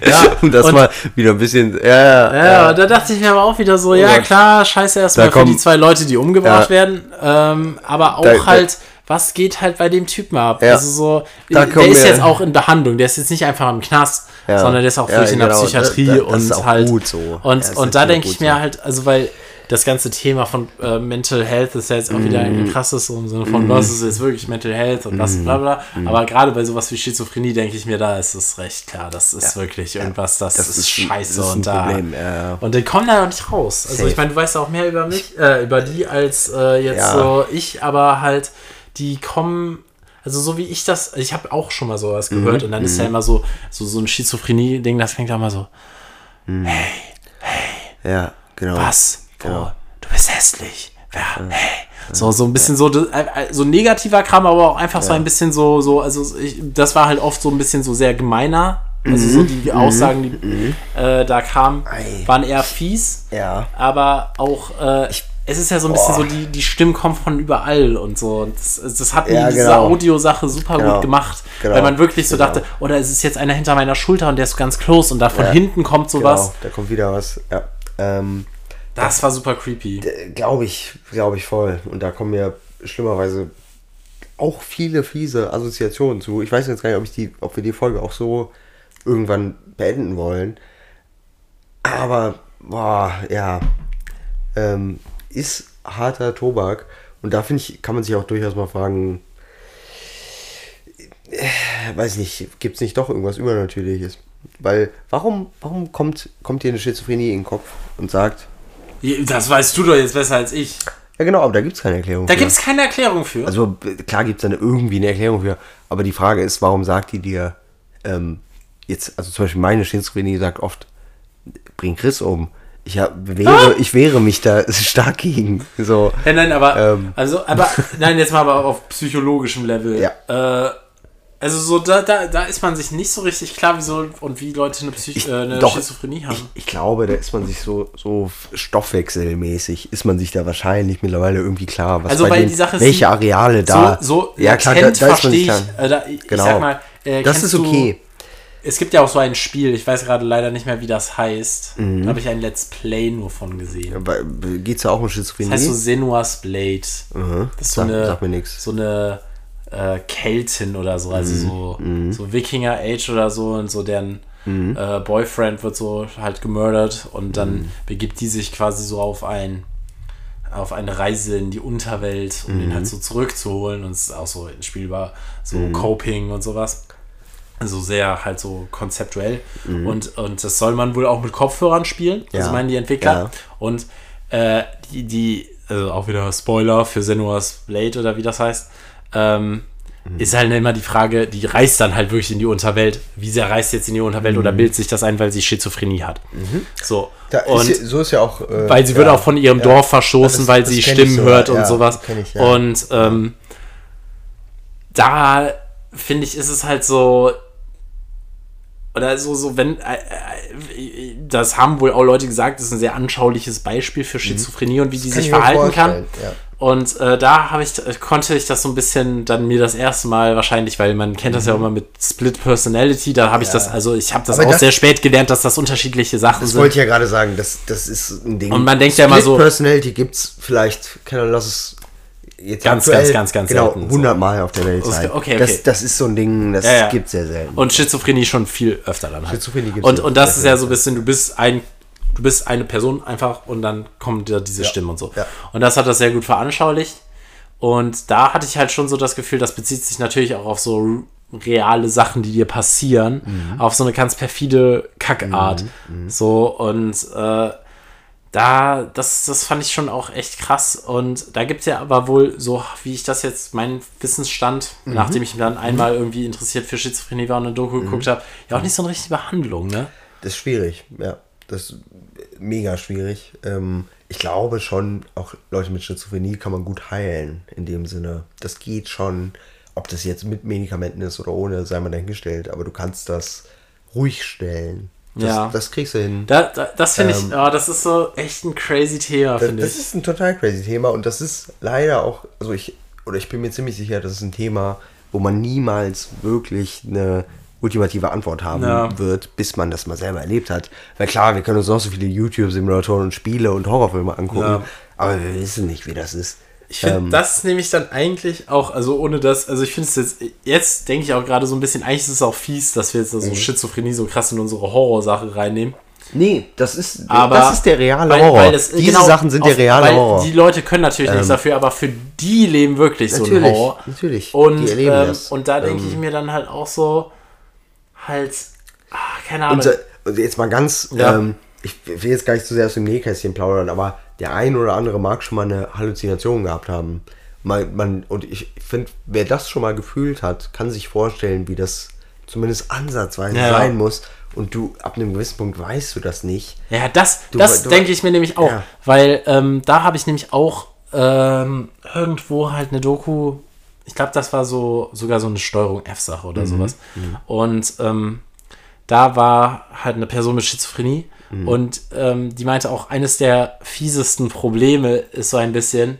Ja, um das und- mal wieder ein bisschen. Ja, ja. Ja, da dachte ich mir aber auch wieder so, ja klar, scheiße erstmal Da für die zwei Leute, die umgebracht Ja. werden, ähm, aber auch Da- da- halt, was geht halt bei dem Typen ab? Ja. Also so, Da der ist jetzt auch in Behandlung, der ist jetzt nicht einfach im Knast, sondern der ist auch wirklich in der genau, Psychiatrie da- da- und halt gut so. Und, und da denke ich mir so. halt, also weil das ganze Thema von äh, Mental Health ist ja jetzt auch wieder Mhm. ein krasses, so im Sinne von, was ist jetzt wirklich Mental Health und was bla bla. Mhm. Aber gerade bei sowas wie Schizophrenie denke ich mir, da ist es recht klar, das ist wirklich irgendwas, das, Das ist, ist scheiße das ist und da. Problem, ja, ja. Und die kommen da noch nicht raus. Also Safe. ich meine, du weißt auch mehr über mich, äh, über die als äh, jetzt Ja. so ich, aber halt, die kommen. Also so wie ich das, ich habe auch schon mal sowas Mhm, gehört und dann ist ja immer so, so, so ein Schizophrenie-Ding, das klingt ja immer so, Ja, genau. was? Genau. Du bist hässlich. Wer? Hey. So, so ein bisschen so, äh, äh, so negativer Kram, aber auch einfach so ein bisschen so, so, also ich, das war halt oft so ein bisschen so sehr gemeiner. Also so die Aussagen, die äh, da kamen, waren eher fies. Ja. aber auch äh, es ist ja so ein bisschen so, die, die Stimmen kommen von überall und so. Und das, das hat mir Ja, diese genau. Audiosache super Genau. gut gemacht, Genau. weil man wirklich so Genau. dachte, oder es ist jetzt einer hinter meiner Schulter und der ist ganz close und da von Ja. hinten kommt sowas. Genau, da kommt wieder was. Ja. Ähm, Das war super creepy. glaube ich, glaube ich voll. Und da kommen mir schlimmerweise auch viele fiese Assoziationen zu. Ich weiß jetzt gar nicht, ob, ich die, ob wir die Folge auch so irgendwann beenden wollen. Aber, boah, ja. Ähm, ist harter Tobak. Und da finde ich, kann man sich auch durchaus mal fragen, äh, weiß nicht, gibt es nicht doch irgendwas Übernatürliches? Weil, warum, warum kommt, kommt dir eine Schizophrenie in den Kopf und sagt, Das weißt du doch jetzt besser als ich. ja genau, aber da gibt es keine Erklärung Da für. gibt es keine Erklärung für. Also klar gibt es dann irgendwie eine Erklärung für, aber die Frage ist, warum sagt die dir ähm, jetzt, also zum Beispiel meine Schizophrenie sagt oft, bring Chris um. Ich, hab, wehre, ich wehre mich da stark gegen. So, ja, nein, aber, Ähm. also, aber, nein, jetzt mal aber auf psychologischem Level. Ja. Äh, also so, da, da, da ist man sich nicht so richtig klar, wieso und wie Leute eine, Psych äh, eine doch, Schizophrenie haben. ich, ich glaube, da ist man sich so, so stoffwechselmäßig, ist man sich da wahrscheinlich mittlerweile irgendwie klar, was Also, bei weil den, die Sache ist, welche Areale da. so, so ja, klar, da, latent da ist man sich ich. klar. Äh, da, ich Genau. sag mal, äh, Das ist du- okay. Es gibt ja auch so ein Spiel, ich weiß gerade leider nicht mehr, wie das heißt. Mhm. Da habe ich ein Let's Play nur von gesehen. Geht es ja auch um Schizophrenie? Das heißt so Senua's Blade. Mhm. Das ist so Sag- eine, sag mir nix. so eine äh, Keltin oder so, also so, Mhm. so Wikinger-Age oder so und so deren äh, Boyfriend wird so halt gemördert und dann Mhm. begibt die sich quasi so auf ein auf eine Reise in die Unterwelt, um ihn halt Mhm. so zurückzuholen und es ist auch so ein Spiel über so Coping und sowas. Also sehr halt so konzeptuell. Und, und das soll man wohl auch mit Kopfhörern spielen. Also. Ja. meinen die Entwickler. Ja. Und äh, die, die, also auch wieder Spoiler für Senua's Blade oder wie das heißt, ähm, Mhm. ist halt immer die Frage, die reist dann halt wirklich in die Unterwelt. Wie sehr reist jetzt in die Unterwelt oder bildet sich das ein, weil sie Schizophrenie hat? So. Mhm. Da und ist, so ist ja auch. äh, weil sie ja, wird auch von ihrem ja. Dorf verstoßen, Das- weil das sie Stimmen sogar, hört und ja, sowas. kenn ich. Und ähm, da finde ich, ist es halt so. Oder so, so wenn. Äh, äh, das haben wohl auch Leute gesagt, das ist ein sehr anschauliches Beispiel für Schizophrenie und wie die Mhm. kann sich verhalten kann. Ja. Und äh, da habe ich, äh, konnte ich das so ein bisschen dann mir das erste Mal wahrscheinlich, weil man kennt das ja auch immer mit Split Personality, da habe ich das, also ich habe das Mhm. Aber auch das- sehr spät gelernt, dass das unterschiedliche Sachen Das sind. wollte ich ja gerade sagen, das, das ist ein Ding. Und man denkt ja immer so- Personality gibt es vielleicht, keine Ahnung, lass es jetzt Ganz, aktuell, ganz, ganz, ganz genau, selten, so. 100 Mal auf der Welt Okay, sein. okay. Das, das ist so ein Ding, das Ja, ja. gibt sehr selten. Und Schizophrenie schon viel öfter dann halt. Schizophrenie gibt's und, ja und das ist ja so ein bisschen, du bist ein, du bist eine Person einfach und dann kommen dir diese Stimmen und so. Ja. Und das hat das sehr gut veranschaulicht. Und da hatte ich halt schon so das Gefühl, das bezieht sich natürlich auch auf so reale Sachen, die dir passieren, Mhm. auf so eine ganz perfide Kackart. So und äh, da, das, das fand ich schon auch echt krass. Und da gibt es ja aber wohl, so wie ich das jetzt, mein Wissensstand, Mhm. nachdem ich dann einmal irgendwie interessiert für Schizophrenie war und eine Doku geguckt Mhm. habe, ja auch nicht so eine richtige Behandlung, ne? Das ist schwierig, ja. Das mega schwierig. Ähm, ich glaube schon, auch Leute mit Schizophrenie kann man gut heilen, in dem Sinne. Das geht schon. Ob das jetzt mit Medikamenten ist oder ohne, sei mal dahingestellt. Aber du kannst das ruhig stellen. Das, Ja. das kriegst du hin. Da, da, das finde Ähm, ich, oh, das ist so echt ein crazy Thema, Das, finde das ich. ist ein total crazy Thema und das ist leider auch, also ich, oder ich bin mir ziemlich sicher, das ist ein Thema, wo man niemals wirklich eine ultimative Antwort haben Ja. wird, bis man das mal selber erlebt hat. Weil klar, wir können uns noch so viele YouTube-Simulatoren und Spiele und Horrorfilme angucken, Ja. aber wir wissen nicht, wie das ist. Ich finde, Ähm, das nehme ich dann eigentlich auch, also ohne das, also ich finde es jetzt, jetzt denke ich auch gerade so ein bisschen, eigentlich ist es auch fies, dass wir jetzt Mhm. so Schizophrenie so krass in unsere Horrorsache reinnehmen. Nee, das ist, Aber das ist der reale weil- Horror. weil das- Diese genau, Sachen sind der auf- reale weil Horror. Ähm, Die Leute können natürlich nichts dafür, aber für die leben wirklich so ein Horror. natürlich. Und, ähm, und da denke Ähm, ich mir dann halt auch so, halt, ah, keine Ahnung. unser, also jetzt mal ganz, Ja. ähm, ich will jetzt gar nicht zu sehr aus dem Nähkästchen plaudern, aber der ein oder andere mag schon mal eine Halluzination gehabt haben. Man, man, und ich finde, wer das schon mal gefühlt hat, kann sich vorstellen, wie das zumindest ansatzweise Ja. sein muss. Und du, ab einem gewissen Punkt weißt du das nicht. Ja, das, Du- das du- denke ich mir nämlich auch, Ja. weil ähm, da habe ich nämlich auch ähm, irgendwo halt eine Doku, ich glaube, das war so sogar so eine Steuerung F-Sache oder sowas. Und ähm, da war halt eine Person mit Schizophrenie. Und ähm, die meinte auch, eines der fiesesten Probleme ist so ein bisschen,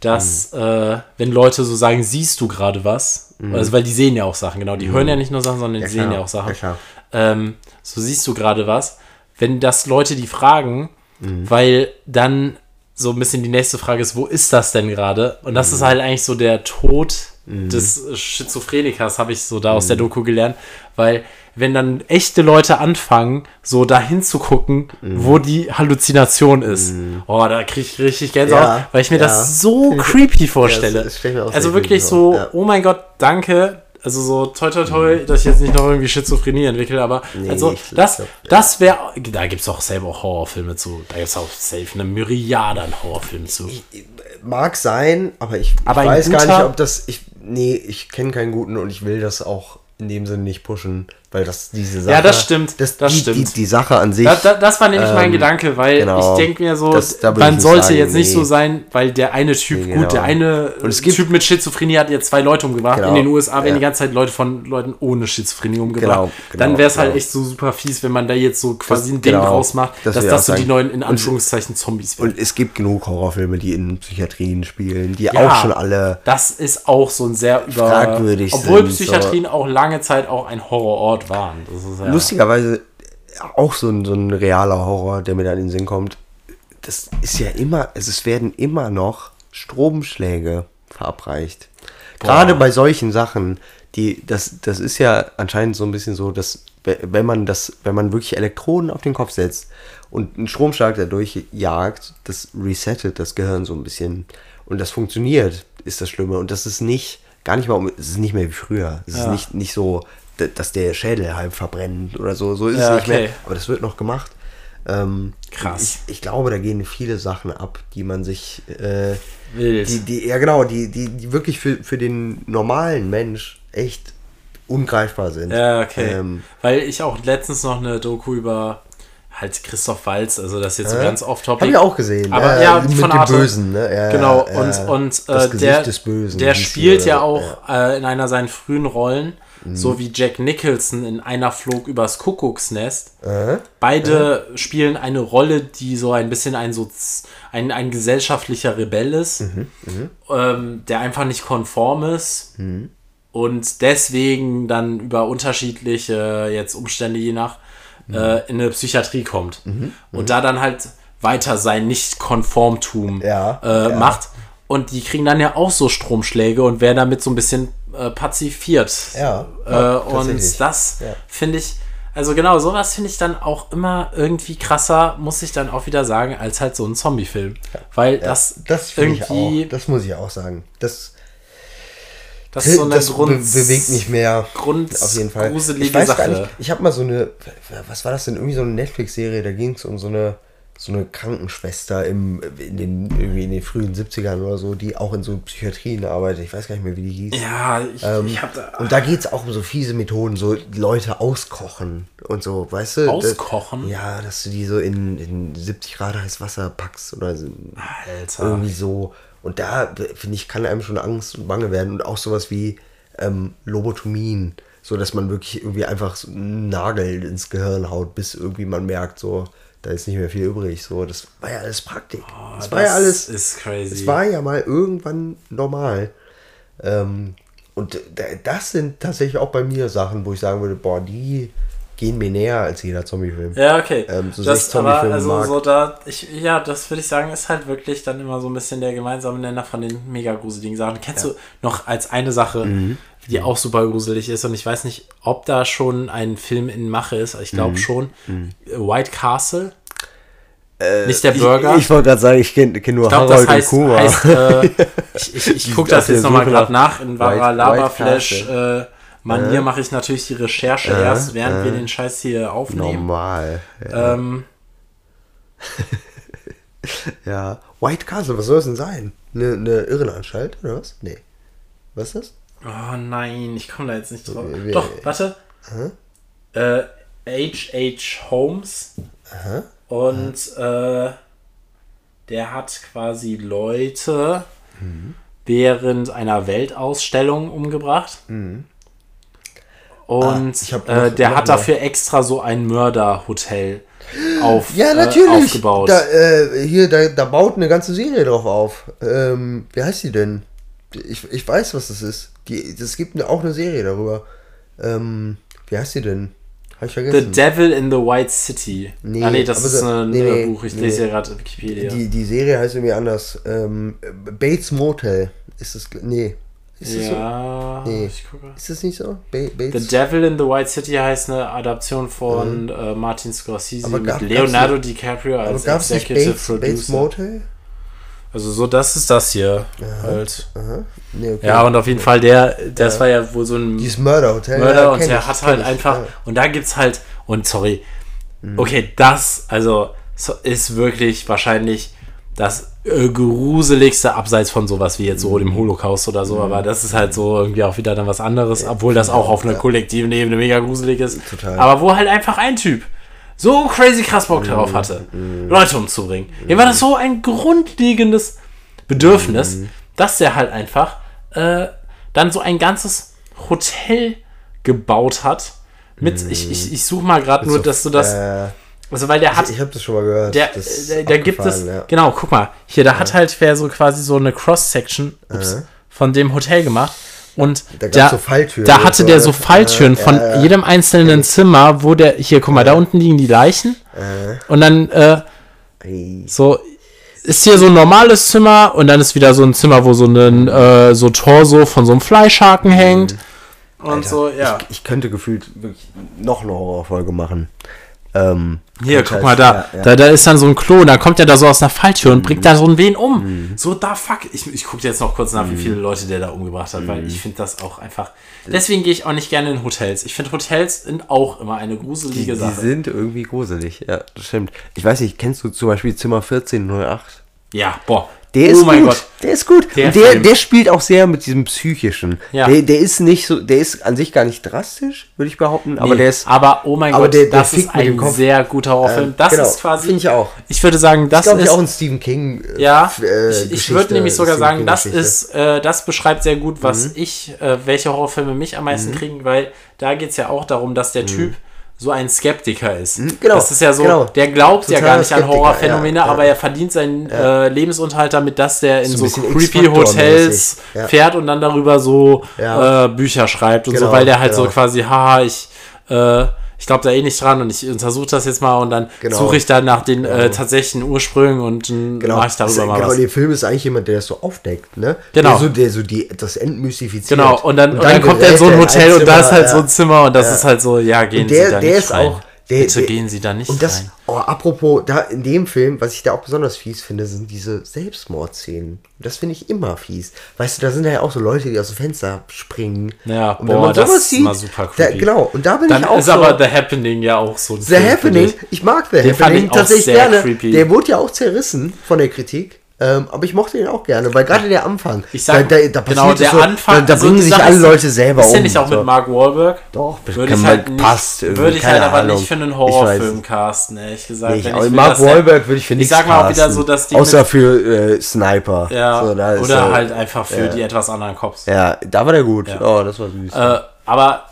dass äh, wenn Leute so sagen, siehst du gerade was, also weil die sehen ja auch Sachen, genau, die hören ja nicht nur Sachen, sondern die sehen klar, ja auch Sachen. Ja, ähm, so siehst du gerade was, wenn das Leute die fragen, weil dann so ein bisschen die nächste Frage ist, wo ist das denn gerade? Und das ist halt eigentlich so der Tod des Schizophrenikers, habe ich so da aus der Doku gelernt, weil wenn dann echte Leute anfangen, so dahin zu gucken, wo die Halluzination ist, oh, da kriege ich richtig Gänsehaut, Ja, weil ich mir ja. das so creepy vorstelle. das stell ich mir auch also wirklich so, ja. oh mein Gott, danke. Also so toi toi toi, dass ich jetzt nicht noch irgendwie Schizophrenie entwickle, aber Nee, also das, glaub, das wäre, da gibt es auch selber Horrorfilme zu. Da gibt es auch safe eine Myriade an Horrorfilmen zu. Mag sein, aber ich, Aber ich weiß gar guter- nicht, ob das. Ich, nee, ich kenne keinen guten und ich will das auch in dem Sinne nicht pushen, weil das diese Sache. Ja, das stimmt, Das, das die, stimmt. Die, die Sache an sich. Da, da, das war nämlich mein Ähm, Gedanke, weil genau. ich denke mir so, Das- man nicht sollte sagen, jetzt nicht nee. so sein, weil der eine Typ, Nee, gut, genau. der eine Und es gibt- Typ mit Schizophrenie hat jetzt zwei Leute umgebracht. Genau, In den USA werden ja. die ganze Zeit Leute von Leuten ohne Schizophrenie umgebracht. Genau, genau, Dann wäre es halt genau. echt so super fies, wenn man da jetzt so quasi Das- ein Ding genau, draus macht, das dass das so auch die sagen. neuen, in Anführungszeichen, Zombies werden. Und es gibt genug Horrorfilme, die in Psychiatrien spielen, die Ja. auch schon alle. Das ist auch so ein sehr über. Fragwürdig Obwohl sind, Psychiatrien auch lange Zeit auch ein Horrorort waren. Das ist ja, Lustigerweise auch so ein, so ein realer Horror, der mir dann in den Sinn kommt. Das ist ja immer, also es werden immer noch Stromschläge verabreicht. Gerade bei solchen Sachen, die, das, das ist ja anscheinend so ein bisschen so, dass we- wenn man das, wenn man wirklich Elektroden auf den Kopf setzt und einen Stromschlag dadurch jagt, das resettet das Gehirn so ein bisschen. Und das funktioniert, ist das Schlimme. Und das ist nicht, gar nicht mal, es ist nicht mehr wie früher. Es ist Ja. nicht, nicht so, dass der Schädel halb verbrennt oder so. So ist Ja, es nicht okay. mehr. Aber das wird noch gemacht. Ähm, Krass. Ich, ich glaube, da gehen viele Sachen ab, die man sich, äh, Wild. die, die, ja genau, die, die, die wirklich für, für den normalen Mensch echt ungreifbar sind. Ja, okay. Ähm, Weil ich auch letztens noch eine Doku über, halt Christoph Walz, also das ist jetzt so ganz off Hab topic. ich auch gesehen. Aber Äh, ja, mit von dem. Bösen, ne? Ja, Genau, ja, und, ja. und das äh, der, des Bösen. der spielt ja auch Äh, in einer seiner frühen Rollen, Mhm. so wie Jack Nicholson in Einer flog übers Kuckucksnest. Äh? Beide spielen eine Rolle, die so ein bisschen ein, Soz ein, ein gesellschaftlicher Rebell ist, Mhm, ähm, der einfach nicht konform ist und deswegen dann über unterschiedliche jetzt Umstände je nach äh, in eine Psychiatrie kommt und da dann halt weiter sein Nicht-Konformtum Ja, äh, ja. macht. Und die kriegen dann ja auch so Stromschläge und werden damit so ein bisschen äh, pazifiert. Ja, äh, und das finde ich, also genau, sowas finde ich dann auch immer irgendwie krasser, muss ich dann auch wieder sagen, als halt so ein Zombie-Film. Weil das, Das finde ich irgendwie, auch. Das muss ich auch sagen. Das, das ist so eine das Grund, be bewegt mich mehr. Grund auf jeden Fall. ich weiß Sache. gar nicht. Ich habe mal so eine, was war das denn? Irgendwie so eine Netflix-Serie. Da ging es um so eine, so eine Krankenschwester im, in den, irgendwie in den frühen 70ern oder so, die auch in so Psychiatrien arbeitet. Ich weiß gar nicht mehr, wie die hieß. Ja, ich, Ähm, ich habe da. und da geht es auch um so fiese Methoden, so Leute auskochen und so, weißt du? Auskochen? Das, ja, dass du die so in, in 70 Grad heiß Wasser packst oder so, Alter. irgendwie so. Und da, finde ich, kann einem schon Angst und Bange werden. Und auch sowas wie ähm, Lobotomien, so dass man wirklich irgendwie einfach so einen Nagel ins Gehirn haut, bis irgendwie man merkt, so, da ist nicht mehr viel übrig. So, das war ja alles Praktik. das war ja alles. Oh, ist crazy. Es war ja mal irgendwann normal. Ähm, und da- das sind tatsächlich auch bei mir Sachen, wo ich sagen würde, boah, die gehen mir näher als jeder Zombie-Film. Ja, okay. Ähm, so das, Zombie-Filme also mag. so da, ich, ja, das würde ich sagen, ist halt wirklich dann immer so ein bisschen der gemeinsame Nenner von den mega gruseligen Sachen. Kennst du noch als eine Sache, Mhm. die auch super gruselig ist und ich weiß nicht, ob da schon ein Film in Mache ist, ich glaube Mhm. schon. White Castle. nicht der Burger. Ich, ich wollte gerade sagen, ich kenne kenn nur Ich glaube, Harold das heißt, und Kuma. heißt äh, ich, ich, ich gucke das jetzt nochmal gerade nach. In wahrer White- White Castle. äh, Manier mache ich natürlich die Recherche Äh, erst, während äh. wir den Scheiß hier aufnehmen. Normal. Ja. Ähm, ja. White Castle, was soll das denn sein? Eine, eine Irrenanstalt oder was? Nee. Was ist das? Oh nein, ich komme da jetzt nicht drauf. Wie- Doch, warte. Äh, H.H. Holmes. Und äh, der hat quasi Leute während einer Weltausstellung umgebracht. Und Ah, äh, der hat dafür extra so ein Mörderhotel auf, Ja, äh, natürlich. aufgebaut. Da, äh, hier, da, da baut eine ganze Serie drauf auf. Ähm, wie heißt die denn? Ich, ich weiß, was das ist. Es gibt auch eine Serie darüber. Ähm, wie heißt die denn? Habe ich The vergessen. Devil in the White City. Nee, ah nee, das ist ein nee, nee, Buch. Ich nee. lese hier gerade Wikipedia. die, die Serie heißt irgendwie anders. Ähm, Bates Motel. Ist das. Nee. Ist das so? ja, Nee. ich gucke. Ist das nicht so? Ba The? Devil in the White City heißt eine Adaption von äh, Martin Scorsese Aber gab- mit Leonardo nicht- DiCaprio Aber als nicht Executive Bates, Producer. Bates Motel? Also so, das ist das hier halt. Aha. Nee, okay. Ja, und auf jeden Fall der, das war ja wohl so ein Dieses Mörderhotel. Mörder ja, und der ich, hat halt ich, einfach, ja. und da gibt's halt, und sorry, Mhm. okay, das, also, so ist wirklich wahrscheinlich das äh, gruseligste abseits von sowas wie jetzt so Mhm. dem Holocaust oder so, aber das ist halt so irgendwie auch wieder dann was anderes, obwohl das auch auf einer kollektiven Ebene mega gruselig ist. Total. Aber wo halt einfach ein Typ so crazy krass Bock Mhm. drauf hatte, Leute umzubringen. Ihm war das so ein grundlegendes Bedürfnis, Mhm. dass der halt einfach äh, dann so ein ganzes Hotel gebaut hat. Mit, ich, ich, ich suche mal gerade nur, so, dass du das. Äh, Also, weil der hat. ich habe das schon mal gehört. Der, ist der, gibt es. ja. Genau, guck mal. Hier, da hat halt wer so quasi so eine Cross-Section ups, von dem Hotel gemacht. Und Da da, so da hatte so, der ne? so Falltüren Ja, von ja, ja. jedem einzelnen Zimmer, wo der. Hier, guck mal, da unten liegen die Leichen. Und dann äh, so ist hier so ein normales Zimmer und dann ist wieder so ein Zimmer, wo so ein äh, so Torso von so einem Fleischhaken hängt. Und Alter, so, ja. Ich, ich könnte gefühlt wirklich noch eine Horrorfolge machen. Ähm, Hier, guck heißt, mal da. ja, ja. da. Da ist dann so ein Klo, da kommt er da so aus einer Falltür und bringt da so ein wen um. So, da fuck. Ich, ich gucke jetzt noch kurz nach, wie viele Leute der da umgebracht hat, weil ich finde das auch einfach. Deswegen gehe ich auch nicht gerne in Hotels. Ich finde Hotels sind auch immer eine Die, gruselige die Sache. sind irgendwie gruselig, ja, das stimmt. Ich weiß nicht, kennst du zum Beispiel Zimmer 1408? Ja, boah, Der Oh ist mein gut. Gott. Der ist gut. Der und der, Film. der spielt auch sehr mit diesem psychischen. Ja. Der, der ist nicht so, der ist an sich gar nicht drastisch, würde ich behaupten, aber Nee, der ist. aber oh mein aber Gott, der- der das ist ein sehr guter Horrorfilm. Ähm, das genau, ist quasi. finde ich auch. Ich würde sagen, das glaube ist. ich auch ein Stephen King. äh, ja, äh, ich, ich würde nämlich sogar Stephen sagen, King das Geschichte. Mhm. ist, äh, das beschreibt sehr gut, was ich, äh, welche Horrorfilme mich am meisten kriegen, weil da geht es ja auch darum, dass der Typ so ein Skeptiker ist. genau, das ist ja so, genau. der glaubt ja Totaler gar nicht an Skeptiker, Horrorphänomene, ja, ja. aber er verdient seinen äh, Lebensunterhalt damit, dass der in So so, creepy Hotels ja. fährt und dann darüber so Ja. äh, Bücher schreibt und so, Genau, weil der halt so genau. quasi, haha, ich, äh, ich glaube da eh nicht dran und ich untersuche das jetzt mal und dann Genau. suche ich dann nach den äh, tatsächlichen Ursprüngen und dann Genau, mache ich darüber das, mal genau, was. der Film ist eigentlich jemand, der das so aufdeckt, ne? Genau. Der so, der so die, das entmystifiziert. Genau, und dann, und dann, kommt er in gerät so ein Hotel und da Zimmer, ist halt ja. so ein Zimmer und das ist halt so, ja, gehen Und der, Sie da der nicht ist rein. auch. Der, Bitte der, gehen Sie da nicht Und das, rein. oh, apropos, da in dem Film, was ich da auch besonders fies finde, sind diese Selbstmordszenen. Das finde ich immer fies. Weißt du, da sind ja auch so Leute, die aus dem Fenster springen. Ja, und boah, das ist immer super da, creepy. genau, und da bin Dann ich auch ist so, aber The Happening ja auch so ein The Film Happening, dich. ich mag The Den fand Happening ich auch tatsächlich sehr gerne. creepy. Der wurde ja auch zerrissen von der Kritik. Ähm, aber ich mochte den auch gerne, weil gerade der Anfang, Ich sag, da, da, da genau, der so, Anfang, da, da also bringen die sich alle ist- Leute selber Ist um. der nicht auch so. mit Mark Wahlberg? Doch, Würde ich halt nicht, passt würde ich halt aber Ahnung. nicht für einen Ich Horrorfilm casten, ehrlich gesagt. Wenn aber ich Mark Wahlberg würde ich für Ich nichts sag mal auch wieder so, dass die Außer mit- für äh, Sniper. Ja, So, ist oder er- halt einfach für die etwas anderen Cops. Ja, da war der gut. Oh, das war süß. Äh, aber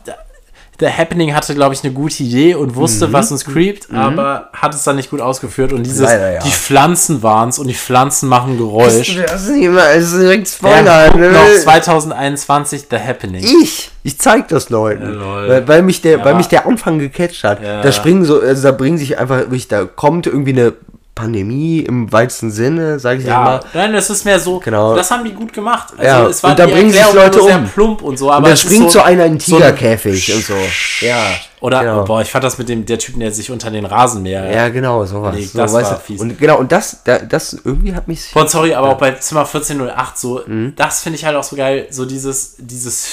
The Happening hatte, glaube ich, eine gute Idee und Mhm. wusste, was uns creept, aber hat es dann nicht gut ausgeführt. Und dieses, Leider, ja. die Pflanzen waren es und die Pflanzen machen Geräusch. das ist immer, es ist direkt Ja, Spoiler. guck ne? noch 2021 The Happening. Ich, ich zeig das Leuten, lol. weil, weil mich der, weil aber- mich der Anfang gecatcht hat. Ja. Da springen so, also da bringen sich einfach, da kommt irgendwie eine Pandemie im weitesten Sinne, sage ich Ja, mal. nein, das ist mehr so, Genau. das haben die gut gemacht. Also Ja, es war und da bringen sich Leute um. plump und so, aber Und ist springt so, einer in einen so ein- Tigerkäfig und so. Ja. Oder, Genau. boah, ich fand das mit dem, der Typen, der sich unter den Rasenmäher. Ja, genau, sowas. Nee, so, das war du. fies. Und genau, und das, da, das irgendwie hat mich. Boah, sorry, aber auch bei Zimmer 1408 so, Mhm. das finde ich halt auch so geil, so dieses, dieses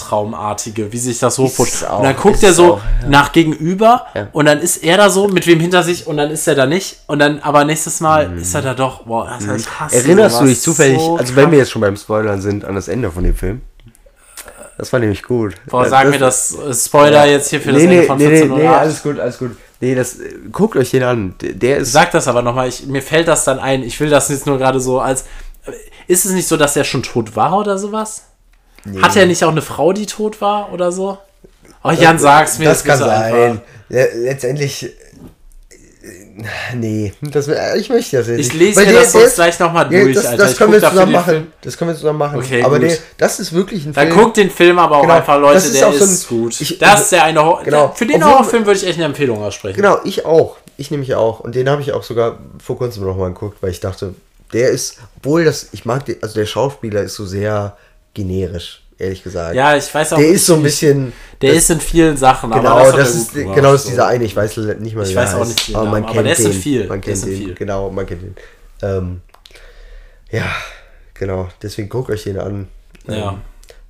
Fiebertraumartige, wie sich das hochpusht. Und dann guckt er so auch, nach gegenüber Ja. und dann ist er da so mit wem hinter sich und dann ist er da nicht und dann aber nächstes Mal ist er da doch. Boah, das heißt, ich hasse Mhm. Erinnerst du dich zufällig, so also wenn krass. wir jetzt schon beim Spoilern sind, an das Ende von dem Film? Das war nämlich gut. Boah, Das- sag mir das äh, Spoiler jetzt hier für das nee, Ende nee, von nee, nee, 1408. nee, alles gut, alles gut. Nee, das, äh, guckt euch den an. Der- ist, Sag das aber nochmal, mir fällt das dann ein. Ich will das jetzt nur gerade so als. Ist es nicht so, dass er schon tot war oder sowas? Hat er nicht auch eine Frau, die tot war oder so? Oh, Jan, sag's mir. das jetzt kann sein. einfach. Le letztendlich, äh, nee, das, äh, ich möchte das nicht. Ich lese Weil mir das sonst ist- gleich nochmal durch, das, Alter. das Ich können wir zusammen machen. Das können wir zusammen machen. Okay, Aber gut. der, das ist wirklich ein Dann Film. guckt den Film aber auch Genau, einfach, Leute, das ist der auch so ein- ist gut. ich- das ist der eine Hor Genau. Für den Horrorfilm würde ich echt eine Empfehlung aussprechen. Genau, ich auch. Ich nämlich auch. Und den habe ich auch sogar vor kurzem noch mal geguckt, weil ich dachte, der ist, obwohl das, ich mag den, also der Schauspieler ist so sehr generisch, ehrlich gesagt. Ja, ich weiß auch Der ist so ein bisschen. Der das, ist in vielen Sachen, Genau, das, das, ist, gemacht, genau das ist dieser eine, ich weiß nicht mehr, Ich weiß auch heißt, nicht aber man aber kennt der ist den. in viel. Man kennt ist den, viel. genau, man kennt den. Ähm, ja, genau, deswegen guckt euch den an. Ja. Ähm,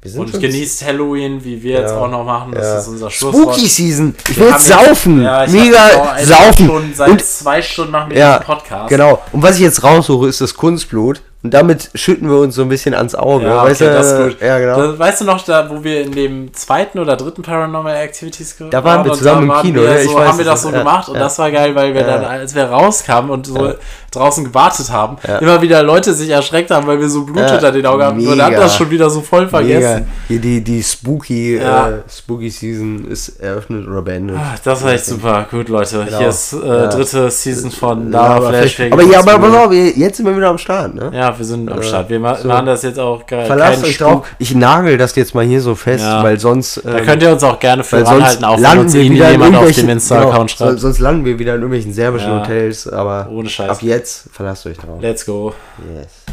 wir sind Und genießt Halloween, wie wir jetzt Ja. auch noch machen. Das Ja. ist unser Schlusswort. Spooky Season. Ich will jetzt jetzt- saufen. Ja, ich Mega jetzt saufen. Stunde, seit Und zwei Stunden machen wir ja, Podcast. genau. Und was ich jetzt raussuche, ist das Kunstblut. Und damit schütten wir uns so ein bisschen ans Auge. Ja, weißt okay, du? das gut. Ja, genau. Da, weißt du noch, da, wo wir in dem zweiten oder dritten Paranormal Activities ge- Da waren wir zusammen im waren Kino, Wir ja, ich so, weiß haben wir es das so gemacht und das war geil, weil wir dann, als wir rauskamen und so. Draußen gewartet haben, Ja. immer wieder Leute sich erschreckt haben, weil wir so Blut Ja, unter den Augen haben. Und haben das schon wieder so voll vergessen. Hier die, die Spooky, Ja. äh, Spooky Season ist eröffnet oder beendet. Ah, Das war echt super. Gut, Leute. Genau. Hier ist äh, dritte Season von Lava aber Flashback. aber ja, aber auf, jetzt sind wir wieder am Start, ne? Ja, wir sind am Äh, Start. Wir ma so. machen das jetzt auch geil. Verlasst euch Spuk. drauf. Ich nagel das jetzt mal hier so fest, weil sonst. Da ähm, könnt ihr uns auch gerne für ranhalten, auch wenn uns irgendwie jemand auf dem Insta-Account genau, schreibt. Sonst landen wir wieder in irgendwelchen serbischen. Hotels, aber Ohne Scheiß. ab jetzt verlasst euch drauf. Let's go. Yes.